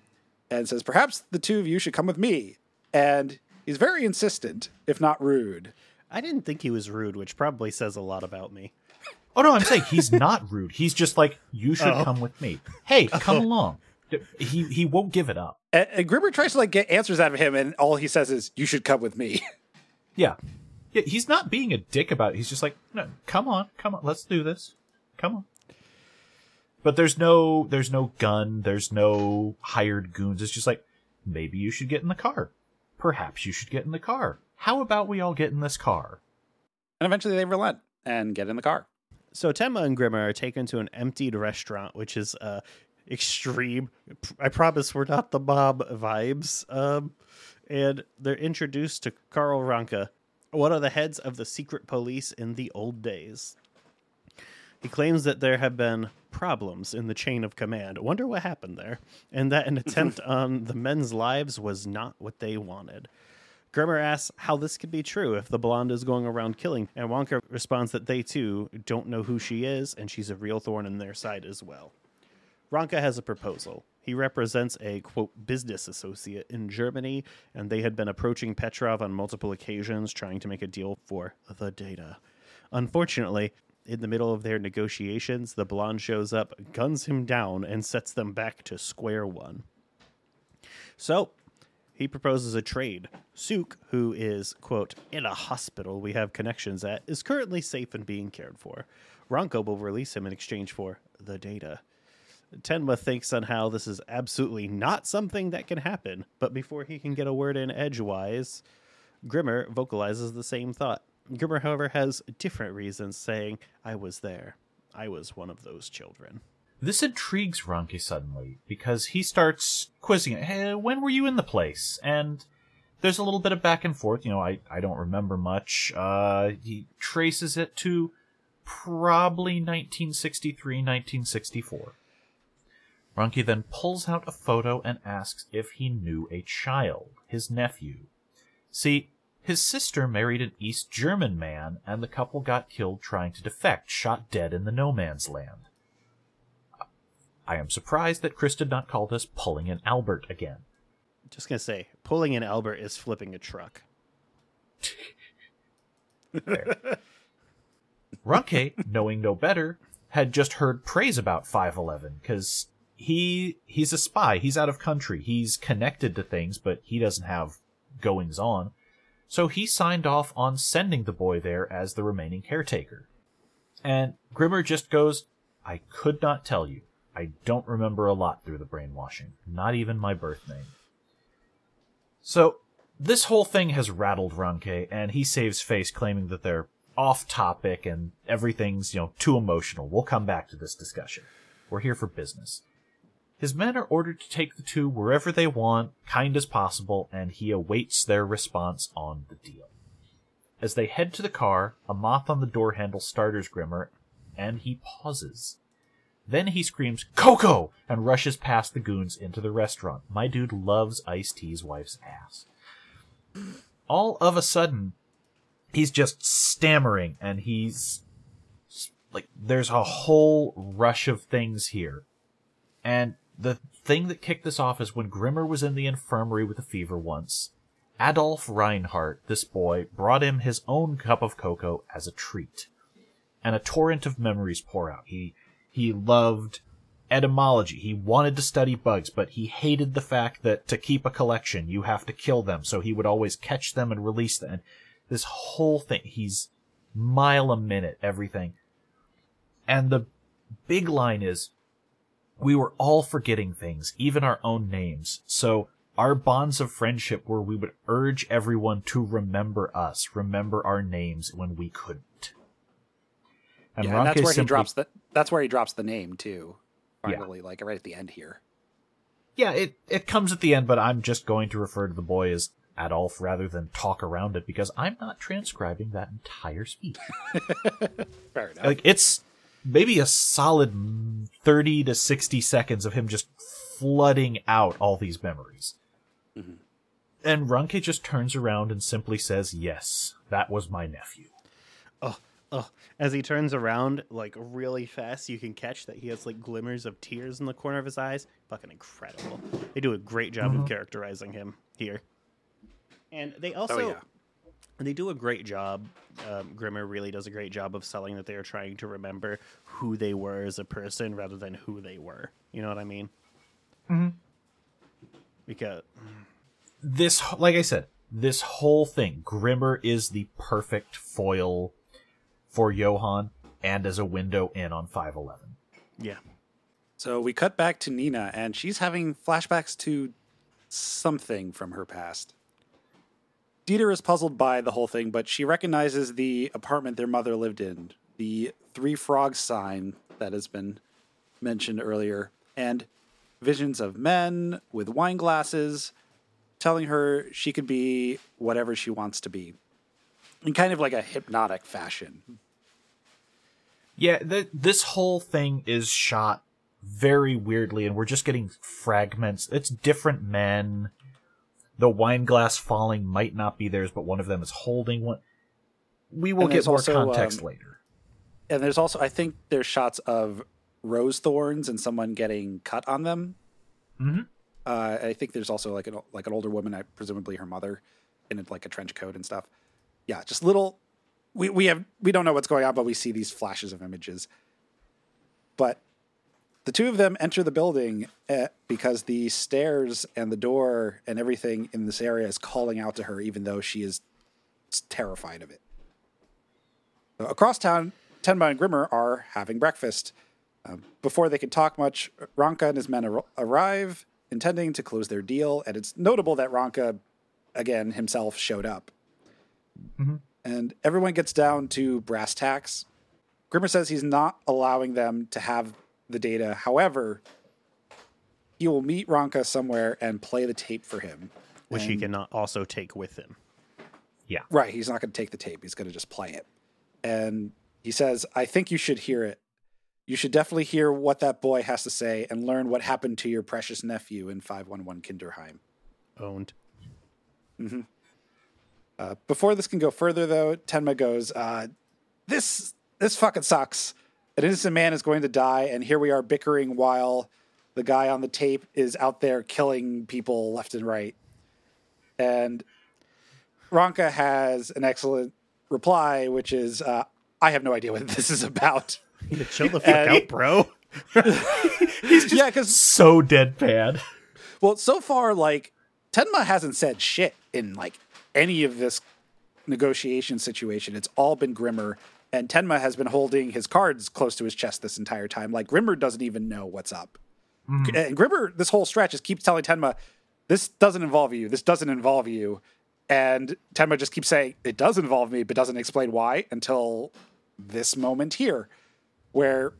and says, Perhaps the two of you should come with me. And he's very insistent, if not rude. I didn't think he was rude, which probably says a lot about me. *laughs* Oh no, I'm saying he's not rude. He's just like, you should Oh. come with me. Hey, come *laughs* along. He he won't give it up. And, and Grimmer tries to like get answers out of him, and all he says is, "You should come with me." Yeah. Yeah, he's not being a dick about it. He's just like, no, come on, come on, let's do this. Come on. But there's no there's no gun, there's no hired goons. It's just like, maybe you should get in the car. Perhaps you should get in the car. How about we all get in this car? And eventually they relent and get in the car. So Tenma and Grimmer are taken to an emptied restaurant, which is uh, extreme. I promise we're not the mob vibes. Um, and they're introduced to Karl Ranke, one of the heads of the secret police in the old days. He claims that there have been problems in the chain of command. Wonder what happened there, and that an attempt *laughs* on the men's lives was not what they wanted. Grimmer asks how this could be true if the blonde is going around killing, and Ranke responds that they too don't know who she is, and she's a real thorn in their side as well. Ranke has a proposal. He represents a quote business associate in Germany, and they had been approaching Petrov on multiple occasions trying to make a deal for the data. Unfortunately, in the middle of their negotiations, the blonde shows up, guns him down, and sets them back to square one. So, he proposes a trade. Suk, who is, quote, in a hospital we have connections at, is currently safe and being cared for. Ranke will release him in exchange for the data. Tenma thinks on how this is absolutely not something that can happen, but before he can get a word in edgewise, Grimmer vocalizes the same thought. Grimmer, however, has different reasons, saying, I was there. I was one of those children. This intrigues Ranke suddenly because he starts quizzing it. Hey, when were you in the place? And there's a little bit of back and forth. You know, I, I don't remember much. Uh, he traces it to probably 1963, 1964. Ranke then pulls out a photo and asks if he knew a child, his nephew. See, his sister married an East German man, and the couple got killed trying to defect, shot dead in the no man's land. I am surprised that Chris did not call this pulling an Albert again. Just gonna say, pulling an Albert is flipping a truck. Ranke, knowing no better, had just heard praise about 511 because he he's a spy. He's out of country. He's connected to things, but he doesn't have goings on. So he signed off on sending the boy there as the remaining caretaker. And Grimmer just goes, I could not tell you. I don't remember a lot through the brainwashing, not even my birth name. So this whole thing has rattled Ranke, and he saves face claiming that they're off topic and everything's, you know, too emotional. We'll come back to this discussion. We're here for business. His men are ordered to take the two wherever they want, kind as possible, and he awaits their response on the deal. As they head to the car, a moth on the door handle startles Grimmer, and he pauses. Then he screams, Coco! and rushes past the goons into the restaurant. My dude loves Ice T's wife's ass. All of a sudden, he's just stammering, and he's like, there's a whole rush of things here. And the thing that kicked this off is when Grimmer was in the infirmary with a fever once. Adolf Reinhardt, this boy, brought him his own cup of cocoa as a treat. And a torrent of memories pour out. He he loved etymology. He wanted to study bugs, but he hated the fact that to keep a collection, you have to kill them. So he would always catch them and release them. And this whole thing, he's mile a minute, everything. And the big line is, we were all forgetting things, even our own names. So our bonds of friendship where we would urge everyone to remember us, remember our names when we couldn't. And, yeah, and that's where simply, he drops the that's where he drops the name too. Finally, yeah. like right at the end here. Yeah, it it comes at the end, but I'm just going to refer to the boy as Adolf rather than talk around it because I'm not transcribing that entire speech. *laughs* Fair enough. Like it's maybe a solid 30 to 60 seconds of him just flooding out all these memories. Mm-hmm. And Ranke just turns around and simply says, Yes, that was my nephew. Oh, oh. As he turns around, like really fast, you can catch that he has like glimmers of tears in the corner of his eyes. Fucking incredible. They do a great job mm-hmm. of characterizing him here. And they also oh, yeah they do a great job. Um, Grimmer really does a great job of selling that they are trying to remember who they were as a person rather than who they were. You know what I mean? Mm-hmm. Because this, like I said, this whole thing, Grimmer is the perfect foil for Johann and as a window in on 511. Yeah. So we cut back to Nina, and she's having flashbacks to something from her past. Dieter is puzzled by the whole thing, but she recognizes the apartment their mother lived in, the three frogs sign that has been mentioned earlier, and visions of men with wine glasses telling her she could be whatever she wants to be in kind of like a hypnotic fashion. Yeah, th- this whole thing is shot very weirdly, and we're just getting fragments. It's different men. The wine glass falling might not be theirs, but one of them is holding one. We will get more also, context um, later. And there's also, I think, there's shots of rose thorns and someone getting cut on them. Mhm. Uh, I think there's also like an like an older woman, presumably her mother, in like a trench coat and stuff. Yeah, just little. We we have we don't know what's going on, but we see these flashes of images. But the two of them enter the building uh, because the stairs and the door and everything in this area is calling out to her, even though she is terrified of it. So across town, Tenma and Grimmer are having breakfast. Um, before they can talk much, Ranke and his men ar- arrive, intending to close their deal. And it's notable that Ranke, again, himself showed up. And everyone gets down to brass tacks. Grimmer says he's not allowing them to have the data. However, he will meet Ranke somewhere and play the tape for him. Which he And- cannot also take with him. Yeah, right. He's not going to take the tape. He's going to just play it. And he says, I think you should hear it. You should definitely hear what that boy has to say and learn what happened to your precious nephew in 511 Kinderheim. Owned. Uh, before this can go further, though, Tenma goes, uh, "This this fucking sucks. An innocent man is going to die, and here we are bickering while the guy on the tape is out there killing people left and right." And Ranke has an excellent reply, which is, uh, "I have no idea what *laughs* this is about." Yeah, chill the fuck out, bro. *laughs* *laughs* yeah, because So deadpan. Well, so far, like Tenma hasn't said shit in like any of this negotiation situation. It's all been Grimmer, and Tenma has been holding his cards close to his chest this entire time. Like Grimmer doesn't even know what's up. And Grimmer, this whole stretch, just keeps telling Tenma, "This doesn't involve you. This doesn't involve you." And Tenma just keeps saying, "It does involve me," but doesn't explain why until this moment here, where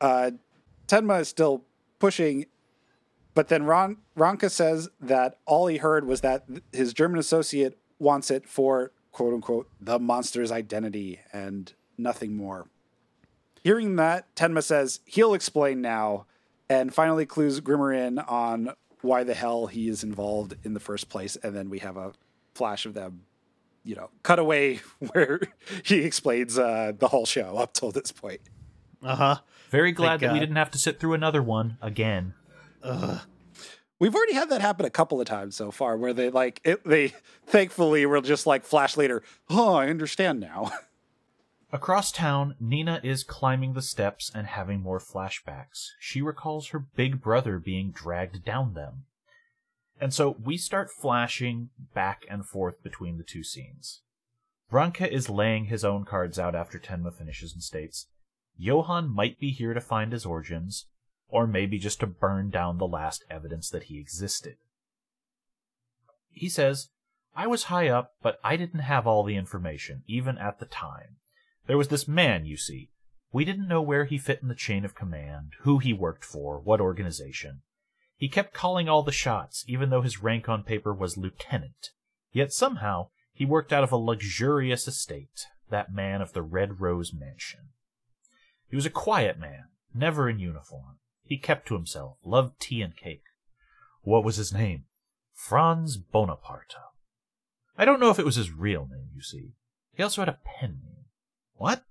uh, Tenma is still pushing but then Ron Ranke says that all he heard was that his German associate wants it for quote unquote the monster's identity and nothing more. Hearing that, Tenma says he'll explain now and finally clues Grimmer in on why the hell he is involved in the first place. And then we have a flash of them, you know, cut away *laughs* where he explains uh, the whole show up till this point. Uh huh. Very glad that we didn't have to sit through another one again. We've already had that happen a couple of times so far, where they like it, they thankfully were just like flash later. Oh, I understand now. *laughs* Across town, Nina is climbing the steps and having more flashbacks. She recalls her big brother being dragged down them. And so we start flashing back and forth between the two scenes. Branka is laying his own cards out after Tenma finishes and states, Johann might be here to find his origins, or maybe just to burn down the last evidence that he existed. He says, I was high up, but I didn't have all the information, even at the time. There was this man, you see. We didn't know where he fit in the chain of command, who he worked for, what organization. He kept calling all the shots, even though his rank on paper was lieutenant. Yet somehow, he worked out of a luxurious estate, that man of the Red Rose Mansion. He was a quiet man, never in uniform. He kept to himself, loved tea and cake. What was his name? Franz Bonaparte. I don't know if it was his real name, you see. He also had a pen name. What?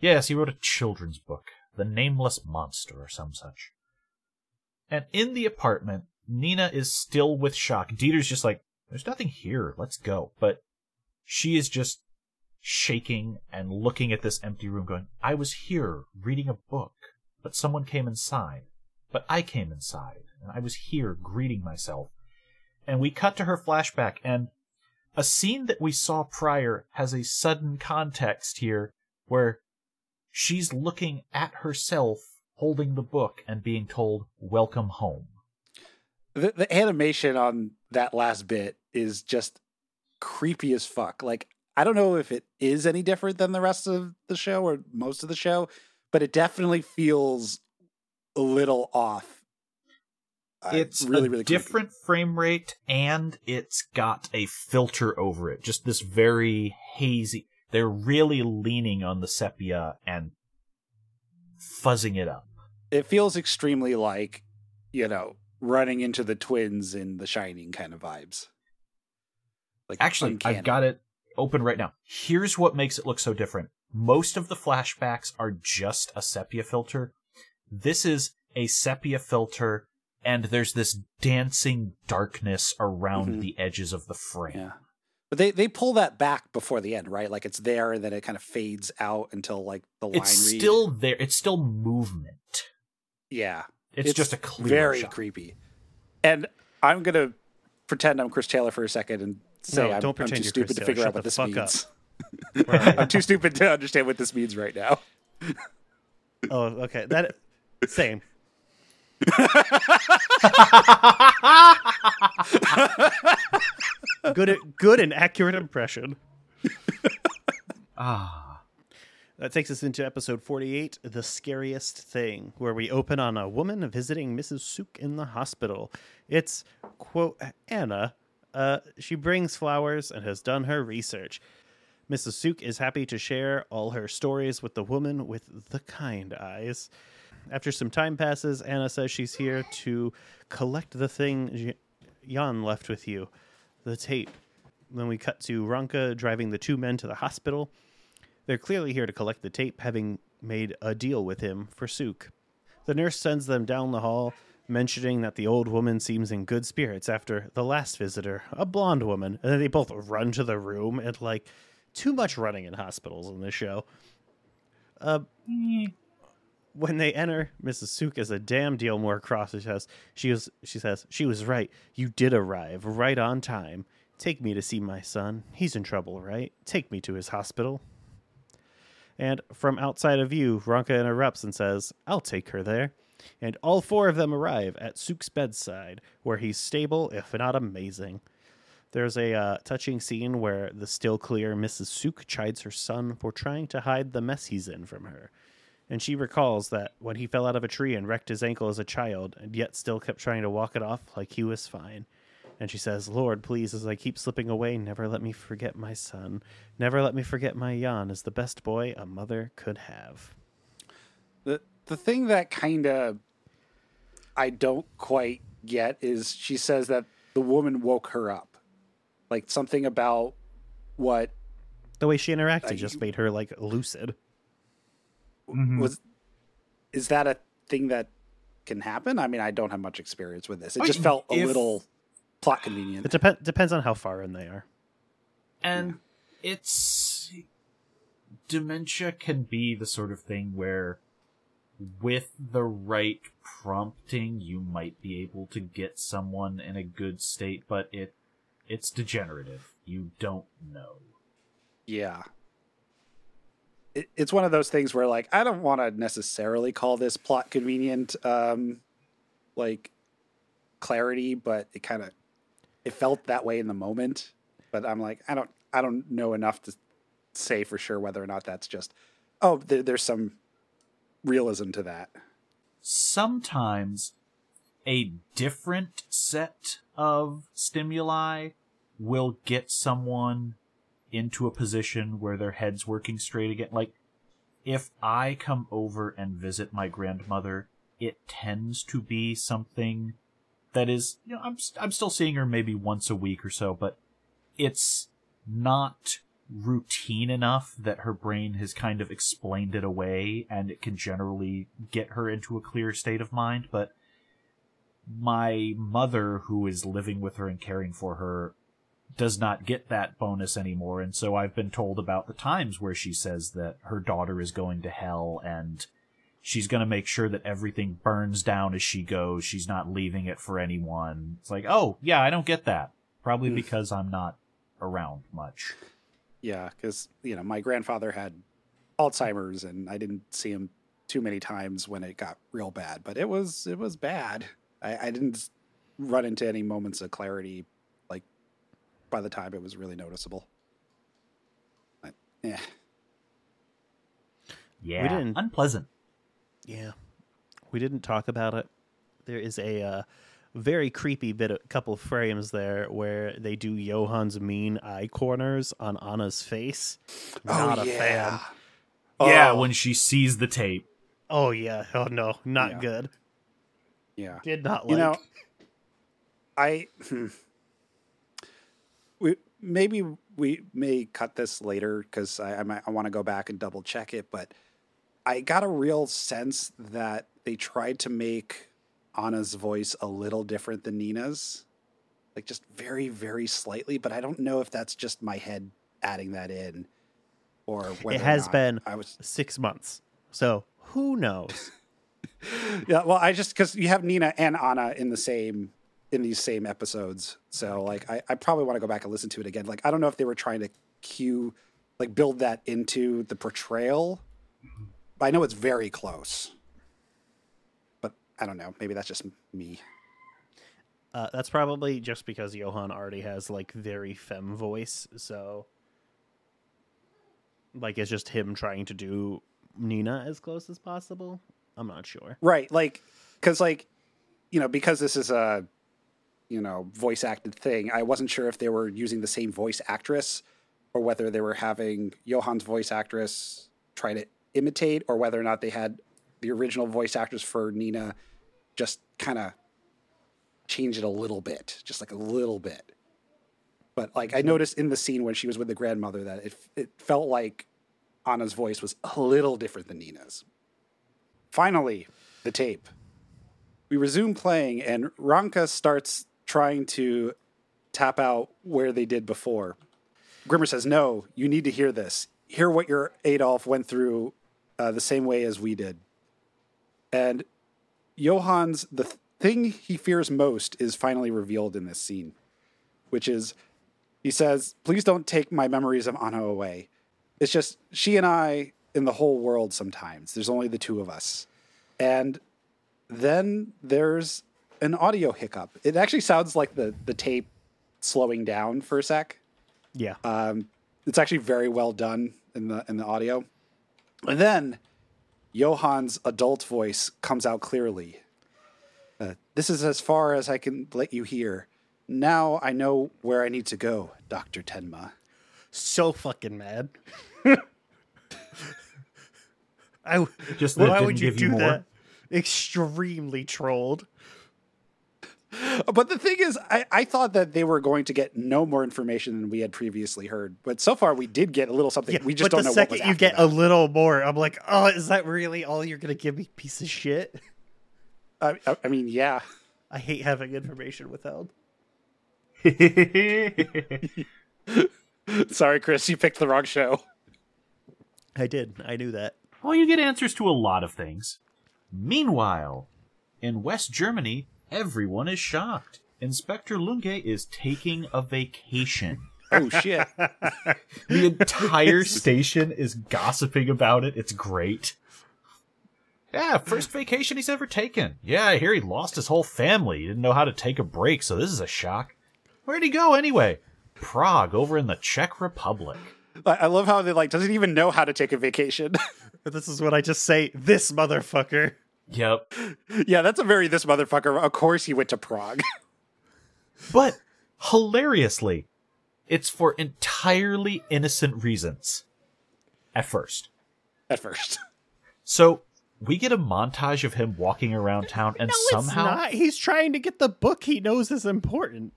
Yes, he wrote a children's book, The Nameless Monster, or some such. And in the apartment, Nina is still with shock. Dieter's just like, there's nothing here, let's go. But she is just shaking and looking at this empty room, going, I was here reading a book, but someone came inside. But I came inside, and I was here greeting myself. And we cut to her flashback, and a scene that we saw prior has a sudden context here where she's looking at herself holding the book and being told, Welcome home. The, the animation on that last bit is just creepy as fuck. Like, I don't know if it is any different than the rest of the show or most of the show, but it definitely feels a little off. Uh, It's really, a really different frame rate and it's got a filter over it. Just this very hazy. They're really leaning on the sepia and fuzzing it up. It feels extremely like, you know, running into the twins in The Shining kind of vibes. Like Actually, uncanny. I've got it open right now. Here's what makes it look so different. Most of the flashbacks are just a sepia filter. This is a sepia filter, and there's this dancing darkness around Mhm. the edges of the frame. Yeah. But they, they pull that back before the end, right? Like it's there and then it kind of fades out until like the line It's read. still there. It's still movement. yeah. It's, just a clear very shot. creepy. And I'm gonna pretend I'm Chris Taylor for a second and say No, I'm, don't I'm too stupid Chris to Taylor. figure Shut out what this fuck means. *laughs* Right. I'm too stupid to understand what this means right now. Oh, okay. That same. *laughs* good, good and accurate impression. *laughs* Ah. That takes us into episode 48, The Scariest Thing, where we open on a woman visiting Mrs. Suk in the hospital. It's, quote, Anna. Uh, she brings flowers and has done her research. Mrs. Suk is happy to share all her stories with the woman with the kind eyes. After some time passes, Anna says she's here to collect the thing Jan left with you the tape. Then we cut to Ranke driving the two men to the hospital. They're clearly here to collect the tape, having made a deal with him for Suk. The nurse sends them down the hall, mentioning that the old woman seems in good spirits after the last visitor, a blonde woman. And then they both run to the room and, like, too much running in hospitals in this show. Uh, when they enter, Mrs. Suk is a damn deal more cross. She says, she, was, she says, she was right. You did arrive right on time. Take me to see my son. He's in trouble, right? Take me to his hospital. And from outside of view, Ranke interrupts and says, I'll take her there. And all four of them arrive at Suk's bedside, where he's stable, if not amazing. There's a uh, touching scene where the still clear Mrs. Suk chides her son for trying to hide the mess he's in from her. And she recalls that when he fell out of a tree and wrecked his ankle as a child, and yet still kept trying to walk it off like he was fine. And she says, Lord, please, as I keep slipping away, never let me forget my son. Never let me forget my Jan as the best boy a mother could have. The the thing that kind of I don't quite get is she says that the woman woke her up. Like something about what The way she interacted Uh, just made her like lucid. Mm-hmm. was is that a thing that can happen? I mean, I don't have much experience with this. It I- just felt a little plot convenient. It dep- depends on how far in they are. And it's dementia can be the sort of thing where with the right prompting you might be able to get someone in a good state but it it's degenerative you don't know Yeah. It, it's one of those things where like I don't want to necessarily call this plot convenient um like clarity, but it kind of it felt that way in the moment, but I'm like I don't I don't know enough to say for sure whether or not that's just oh there, there's some realism to that. sometimes a different set of stimuli will get someone into a position where their head's working straight again. Like, if I come over and visit my grandmother, it tends to be something that is, you know, I'm, I'm still seeing her maybe once a week or so, but it's not routine enough that her brain has kind of explained it away and it can generally get her into a clear state of mind. But my mother, who is living with her and caring for her, does not get that bonus anymore. And so I've been told about the times where she says that her daughter is going to hell and she's going to make sure that everything burns down as she goes. She's not leaving it for anyone. It's like, oh, yeah, I don't get that. Probably Hmm. because I'm not around much. Yeah, because you know my grandfather had Alzheimer's, and I didn't see him too many times when it got real bad. But it was it was bad. I, I didn't run into any moments of clarity by the time it was really noticeable. But, yeah, Yeah, didn't- unpleasant. Yeah, we didn't talk about it. There is a uh, very creepy bit, a couple of frames there where they do Johan's mean eye corners on Anna's face. Not oh, a yeah. fan. Yeah, Oh, when she sees the tape. Oh yeah. Oh no, not Yeah. good. yeah. Did not like. you know i hmm. We maybe we may cut this later because i i, I want to go back and double check it but i got a real sense that they tried to make anna's voice a little different than nina's like just very very slightly but i don't know if that's just my head adding that in or it has been i was six months, so who knows? *laughs* Yeah, well, I just because you have Nina and Anna in the same in these same episodes, so like I, I probably want to go back and listen to it again. Like I don't know if they were trying to cue, like build that into the portrayal. But I know it's very close, but I don't know. Maybe that's just me. Uh, that's probably just because Johan already has like very femme voice, so like it's just him trying to do Nina as close as possible. I'm not sure. Right, like because like you know because this is a you know voice acted thing. I wasn't sure if they were using the same voice actress or whether they were having Johan's voice actress try to imitate, or whether or not they had the original voice actress for Nina just kind of change it a little bit, just like a little bit. But like I noticed in the scene when she was with the grandmother that it it felt like Anna's voice was a little different than Nina's. Finally, the tape. We resume playing, and Ranke starts trying to tap out where they did before. Grimmer says, No, you need to hear this. Hear what your Adolf went through uh, the same way as we did. And Johan's, the th- thing he fears most is finally revealed in this scene, which is he says, Please don't take my memories of Anna away. It's just she and I in the whole world sometimes. There's only the two of us. And then there's an audio hiccup. It actually sounds like the, the tape slowing down for a sec. Yeah. Um, it's actually very well done in the in the audio. And then Johan's adult voice comes out clearly. Uh, this is as far as I can let you hear. Now I know where I need to go, Doctor Tenma. so fucking mad. *laughs* I w- Just why would you you do more. that? Extremely trolled. But the thing is, I, I thought that they were going to get no more information than we had previously heard. But so far, we did get a little something. Yeah, we just but don't the know second what was you after get that. a little more, I'm like, oh, is that really all you're gonna give me, piece of shit? I, I- I mean, yeah. I hate having information withheld. *laughs* Sorry, Chris, you picked the wrong show. I did. I knew that. well, you get answers to a lot of things. Meanwhile, in West Germany, everyone is shocked. Inspector Lunge is taking a vacation. *laughs* Oh shit! *laughs* The entire station is gossiping about it. It's great. Yeah, first vacation he's ever taken. Yeah, I hear he lost his whole family. He didn't know how to take a break, so this is a shock. Where'd he go anyway? Prague, over in the Czech Republic. I I love how they like doesn't even know how to take a vacation. *laughs* This is what I just say. This motherfucker. Yep. yeah, that's a very this motherfucker. Of course, he went to Prague. *laughs* But hilariously, it's for entirely innocent reasons. At first. At first, So we get a montage of him walking around town and No, somehow it's not. He's trying to get the book he knows is important.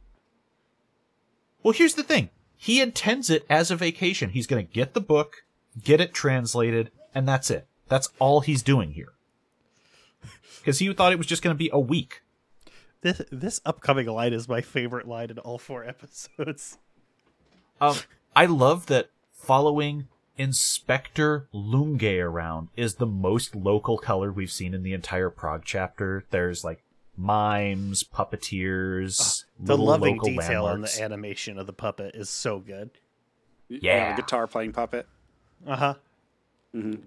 Well, here's the thing. He intends it as a vacation. He's going to get the book, get it translated, and that's it. That's all he's doing here. Because he thought it was just going to be a week. This this upcoming line is my favorite line in all four episodes. Um, I love that following Inspector Lunge around is the most local color we've seen in the entire Prague chapter. There's like mimes, puppeteers, The loving local detail on landmarks. the animation of the puppet is so good. Yeah. the guitar playing puppet. Uh huh. And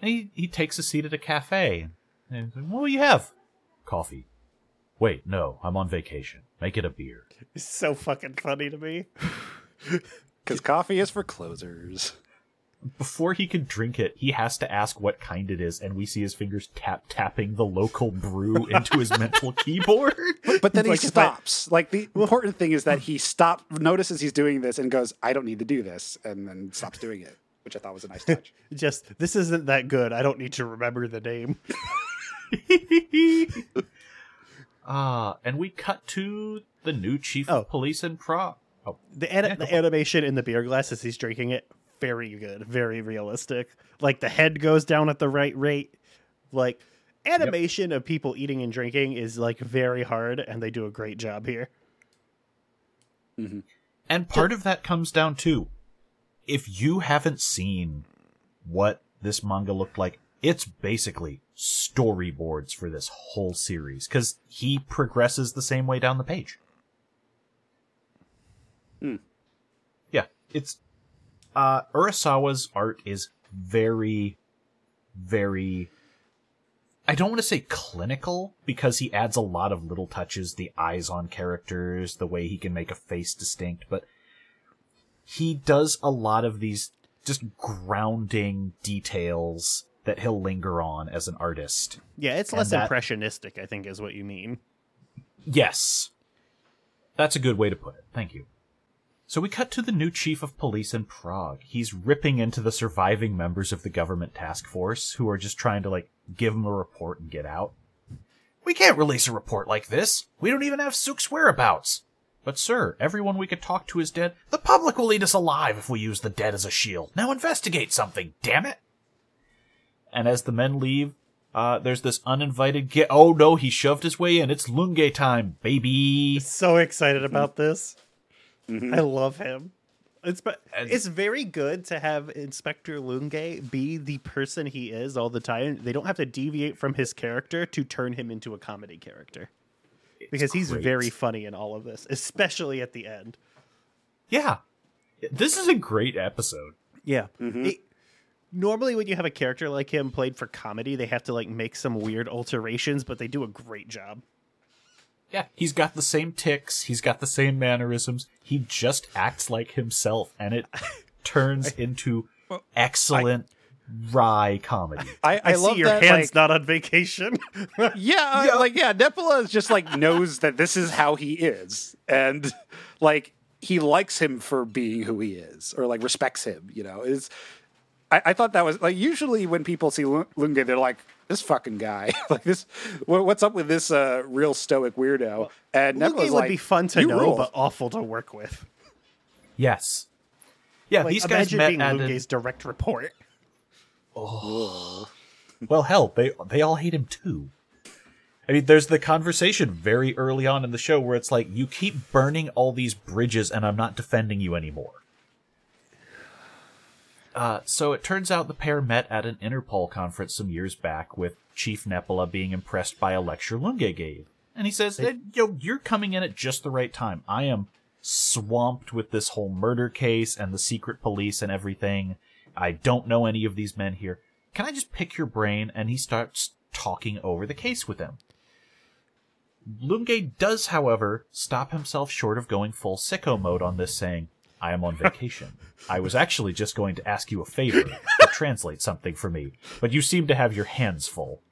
he, he takes a seat at a cafe. And he's like, what will you have? Coffee. Wait, no, I'm on vacation. Make it a beer. It's so fucking funny to me. *laughs* Because coffee is for closers. Before he can drink it, he has to ask what kind it is, and we see his fingers tap tapping the local brew *laughs* into his mental keyboard. But then he Like, if I- stops. Like the important thing is that he stop notices he's doing this and goes, "I don't need to do this," and then stops doing it, which I thought was a nice touch. *laughs* Just this isn't that good. I don't need to remember the name. Ah, *laughs* and we cut to the new chief Oh. of police in Prague. Oh, The, ani- Yeah, the animation in the beer glass as he's drinking it, very good, very realistic. Like the head goes down at the right rate. Like animation of people eating and drinking is like very hard, and they do a great job here. And part of that comes down to if you haven't seen what this manga looked like, it's basically storyboards for this whole series because he progresses the same way down the page. Yeah, it's uh Urasawa's art is very very I don't want to say clinical because he adds a lot of little touches, the eyes on characters, the way he can make a face distinct, but he does a lot of these just grounding details that he'll linger on as an artist. Yeah, it's And less that- impressionistic, I think, is what you mean. Yes. That's a good way to put it. Thank you. So we cut to the new chief of police in Prague. He's ripping into the surviving members of the government task force who are just trying to, like, give him a report and get out. We can't release a report like this. We don't even have Suk's whereabouts. But, sir, everyone we could talk to is dead. The public will eat us alive if we use the dead as a shield. Now investigate something, damn it! And as the men leave, uh, there's this uninvited get. Oh no, he shoved his way in. It's Lunge time, baby. So excited about this. Mm-hmm. I love him. It's but it's very good to have Inspector Lunge be the person he is all the time. They don't have to deviate from his character to turn him into a comedy character. Because he's great. very funny in all of this, especially at the end. Yeah, this is a great episode. Yeah. It- normally when you have a character like him played for comedy, they have to like make some weird alterations, but they do a great job. Yeah, he's got the same ticks. He's got the same mannerisms. He just acts like himself, and it *laughs* turns into excellent wry comedy. I, I, I, love see your that, hands like- not on vacation. *laughs* Yeah, uh, like yeah, Nepola is just like knows that this is how he is, and like he likes him for being who he is, or like respects him. You know, is I, I thought that was like usually when people see Lu- Lunge, they're like this fucking guy, *laughs* like this. What, what's up with this uh, real stoic weirdo? And Lunge would like, be fun to know, rule." but awful to work with. Yes. Yeah, Like, these guys imagine met being at Lunge's direct report. a, well, hell, they they all hate him too. I mean, there's the conversation very early on in the show where it's like, you keep burning all these bridges, and I'm not defending you anymore. Uh, so it turns out the pair met at an Interpol conference some years back, with Chief Nepola being impressed by a lecture Lunge gave. And he says, "Eh, "Yo, you're coming in at just the right time. I am swamped with this whole murder case and the secret police and everything. I don't know any of these men here. Can I just pick your brain?" And he starts talking over the case with him. Lunge does, however, stop himself short of going full sicko mode on this, saying, I am on vacation. I was actually just going to ask you a favor to translate something for me, but you seem to have your hands full.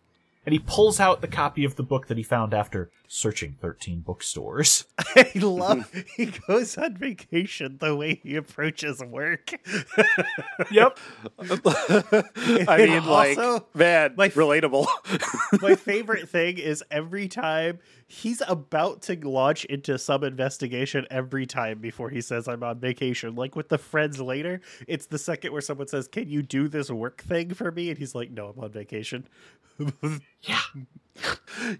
And he pulls out the copy of the book that he found after searching 13 bookstores. *laughs* I love *laughs* he goes on vacation the way he approaches work. *laughs* Yep. I And mean, like also, man, my relatable. My favorite thing is every time he's about to launch into some investigation every time before he says I'm on vacation. Like with the friends later, it's the second where someone says, Can you do this work thing for me? And he's like, No, I'm on vacation. Yeah. *laughs*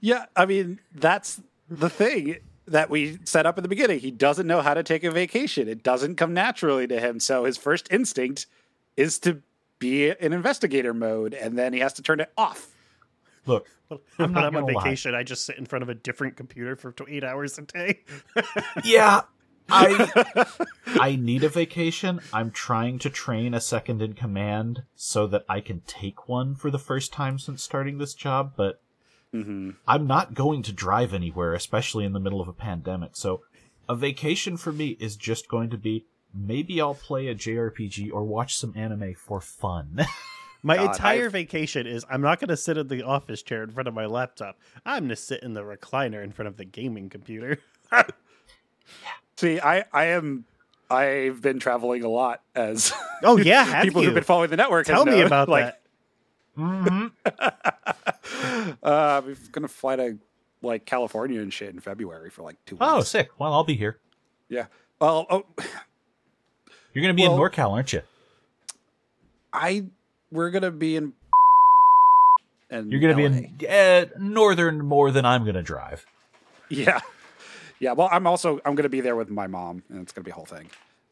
Yeah, I mean, that's the thing that we set up in the beginning. He doesn't know how to take a vacation. It doesn't come naturally to him. So his first instinct is to be in investigator mode, and then he has to turn it off. Look, I'm not I'm on gonna lie. vacation, I just sit in front of a different computer for tw- eight hours a day. Yeah, I *laughs* I need a vacation. I'm trying to train a second in command so that I can take one for the first time since starting this job, but hmm I'm not going to drive anywhere, especially in the middle of a pandemic. So a vacation for me is just going to be maybe I'll play a JRPG or watch some anime for fun. *laughs* My God, entire I've- vacation is I'm not going to sit in the office chair in front of my laptop. I'm going to sit in the recliner in front of the gaming computer. *laughs* See, I I am I've been traveling a lot as *laughs* Oh yeah, have people you? who've been following the network. Tell me known. about *laughs* like, that. hmm *laughs* Uh, I'm gonna fly to like California and shit in February for like two weeks. Oh, sick. Well, I'll be here. yeah. Well, oh, You're going to be Well- in NorCal, aren't you? I we're gonna be in. And You're going to be in uh, northern more than I'm going to drive. Yeah, yeah. Well, I'm also I'm gonna be there with my mom, and it's gonna be a whole thing.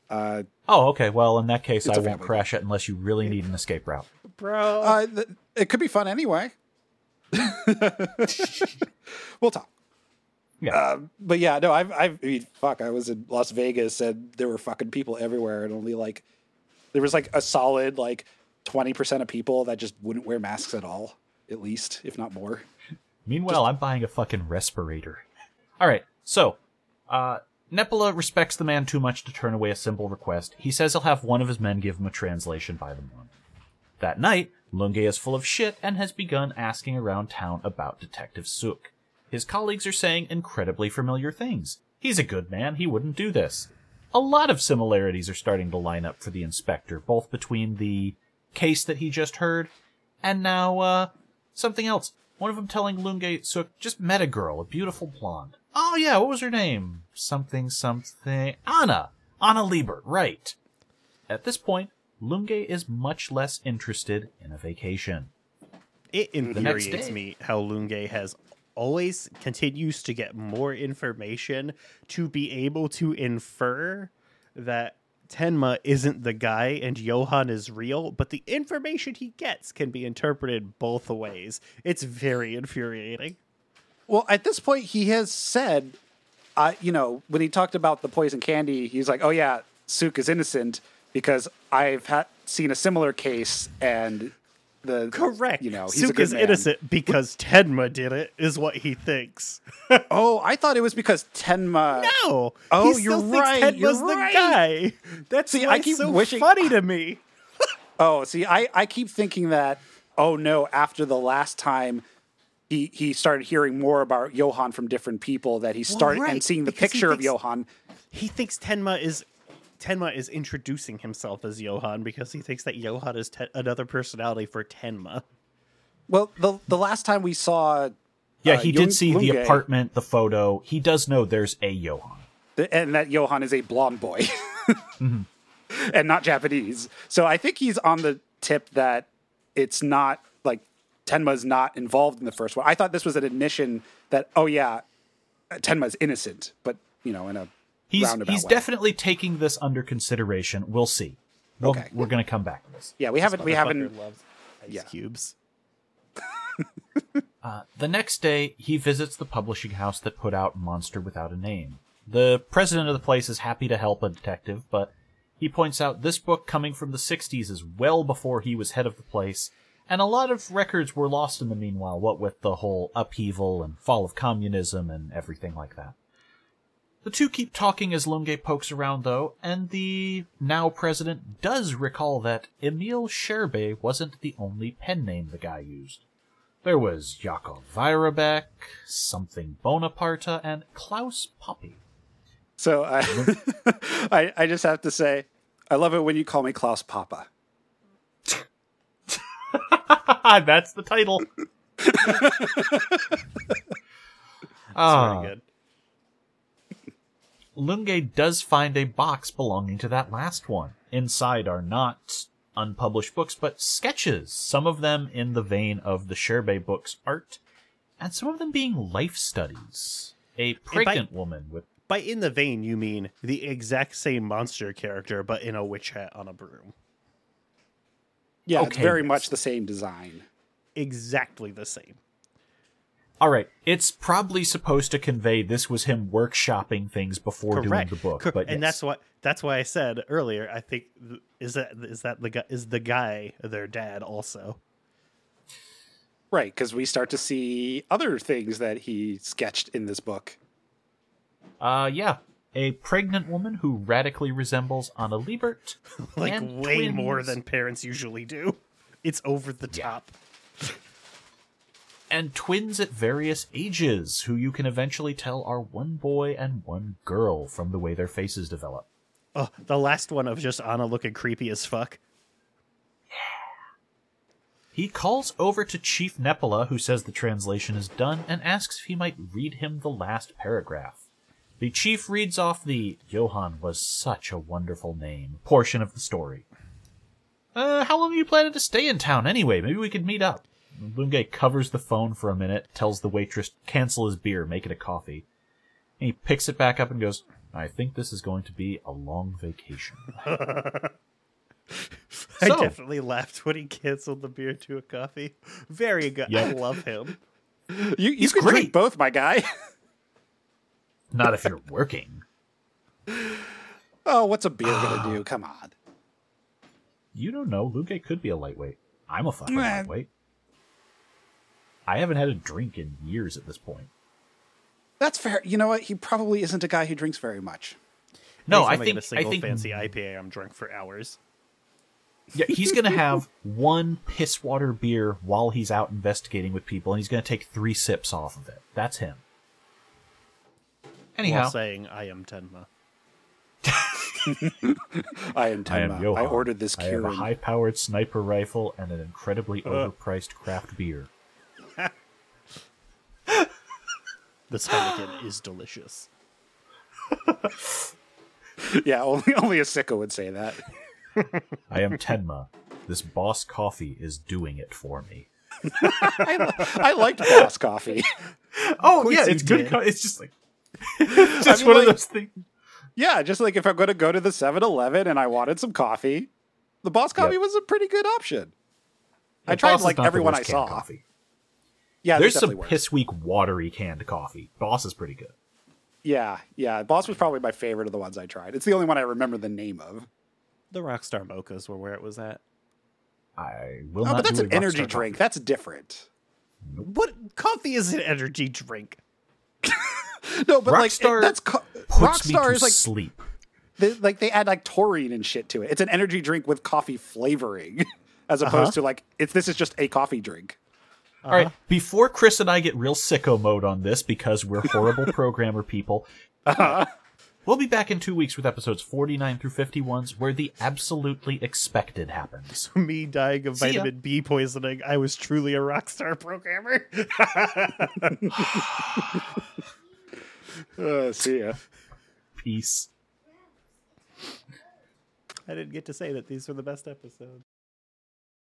Uh, Oh, okay. Well, in that case, I won't crash it unless you really need an escape route. Bro. uh, th- it could be fun anyway. *laughs* we'll talk. Yeah. Uh, but yeah, no, I've, I've, I mean, fuck, I was in Las Vegas and there were fucking people everywhere, and only like, there was like a solid like twenty percent of people that just wouldn't wear masks at all, at least, if not more. Meanwhile, I'm buying a fucking respirator. All right, so uh, Nepola respects the man too much to turn away a simple request. He says he'll have one of his men give him a translation by the morning. That night, Lunge is full of shit and has begun asking around town about Detective Suk. His colleagues are saying incredibly familiar things. He's a good man, he wouldn't do this. A lot of similarities are starting to line up for the inspector, both between the case that he just heard and now, uh, something else. One of them telling Lunge Suk just met a girl, a beautiful blonde. Oh yeah, what was her name? Something, something. Anna! Anna Liebert, right. At this point, Lunge is much less interested in a vacation. It infuriates me how Lunge has always continues to get more information to be able to infer that Tenma isn't the guy and Johan is real, but the information he gets can be interpreted both ways. It's very infuriating. Well, at this point, he has said, uh, you know, when he talked about the poison candy, he's like, "Oh yeah, Suk is innocent because I've had seen a similar case and the Correct. You know, he's a Suk good is man. innocent because Tenma did it, is what he thinks. *laughs* Oh, I thought it was because Tenma. No. Oh, you're right, Tenma's you're the right. guy. That's See, I keep so wishing- funny to me. *laughs* Oh, see, I, I keep thinking that, oh no, after the last time he he started hearing more about Johan from different people, that he started right, and seeing the picture of thinks- Johan. he thinks Tenma is Tenma is introducing himself as Johan because he thinks that Johan is te- another personality for Tenma. Well, the the last time we saw, Yeah, Uh, he Jung- did see the apartment, the photo. He does know there's a Johan. and that Johan is a blonde boy Mm-hmm. *laughs* and not Japanese. So I think he's on the tip that it's not like Tenma's not involved in the first one. I thought this was an admission that, oh yeah, Tenma's innocent, but you know, in a He's he's way. definitely taking this under consideration. We'll see. We'll, Okay. We're gonna come back to this. yeah, we haven't we haven't loves ice yeah. cubes. *laughs* Uh, the next day, he visits the publishing house that put out Monster Without a Name. The president of the place is happy to help a detective, but he points out this book coming from the 60s is well before he was head of the place, and a lot of records were lost in the meanwhile, what with the whole upheaval and fall of communism and everything like that. The two keep talking as Lunge pokes around, though, and the now president does recall that Emil Scherbe wasn't the only pen name the guy used. There was Jakob Weirabek, something Bonaparte, and Klaus Poppe. So I, *laughs* I I just have to say, I love it when you call me Klaus Papa. *laughs* That's the title. *laughs* Ah, Very good. Lunge does find a box belonging to that last one. Inside are not unpublished books, but sketches, some of them in the vein of the Scherbe books art, and some of them being life studies. A pregnant woman with By in the vein, you mean the exact same monster character, but in a witch hat on a broom. Yeah, it's Okay, very much the same design. Exactly the same. All right, it's probably supposed to convey this was him workshopping things before Correct. doing the book, Cor- but and yes. that's what that's why I said earlier. I think is that is that the guy is the guy their dad also. Right, because we start to see other things that he sketched in this book. uh, yeah, a pregnant woman who radically resembles Anna Liebert, *laughs* like and way more than parents usually do. It's over the Yeah. top. And twins at various ages who you can eventually tell are one boy and one girl from the way their faces develop. Oh, the last one of just Anna looking creepy as fuck. He calls over to Chief Nepola, who says the translation is done, and asks if he might read him the last paragraph. The chief reads off the Johan was such a wonderful name portion of the story. Uh, how long are you planning to stay in town anyway? Maybe we could meet up. Lunge covers the phone for a minute, tells the waitress cancel his beer, make it a coffee. And he picks it back up and goes, I think this is going to be a long vacation. *laughs* I So- definitely laughed when he canceled the beer to a coffee. Very good. I love him. You you He's can great. drink both, my guy. Not if you're working. oh, what's a beer gonna ah. do? Come on. You don't know. Luke could be a lightweight. I'm a fucking Meh. lightweight. I haven't had a drink in years at this point. That's fair. You know what? He probably isn't a guy who drinks very much. No, I get think a single think fancy IPA. I'm drunk for hours. yeah, he's gonna have *laughs* one piss water beer while he's out investigating with people, and he's gonna take three sips off of it. That's him. Anyhow, While saying I am Tenma. *laughs* I am I am Tenma. Johan. I ordered this I have a high-powered sniper rifle and an incredibly Uh. overpriced craft beer. This Heineken is delicious. *laughs* yeah, only only a sicko would say that. *laughs* I am Tenma. This boss coffee is doing it for me. *laughs* I liked Boss Coffee. Oh yeah, it's good. Co- it's just like it's just mean, one like- of those things. yeah, just like if I'm going to go to the 7-Eleven and I wanted some coffee, the Boss Coffee Yep. was a pretty good option. I tried like everyone I saw. Coffee. Yeah, There's there's some worse. piss weak watery canned coffee. Boss is pretty good. Yeah, yeah. Boss was probably my favorite of the ones I tried. It's the only one I remember the name of. The Rockstar mochas were where it was at. I will Oh, not. but that's do an a energy Rockstar drink. That's different. What coffee is an energy drink? *laughs* No, but like Rockstar it, that's co- Puts me Rockstar to is like sleep. they, like they add like taurine and shit to it. It's an energy drink with coffee flavoring, *laughs* as opposed Uh-huh. to like it's this is just a coffee drink. All right. Before Chris and I get real sicko mode on this because we're horrible *laughs* programmer people, we'll be back in two weeks with episodes 49 through 51s where the absolutely expected happens. *laughs* Me dying of See ya. vitamin B poisoning. I was truly a Rockstar programmer. Uh, *laughs* see ya. Peace. I didn't get to say that these were the best episodes.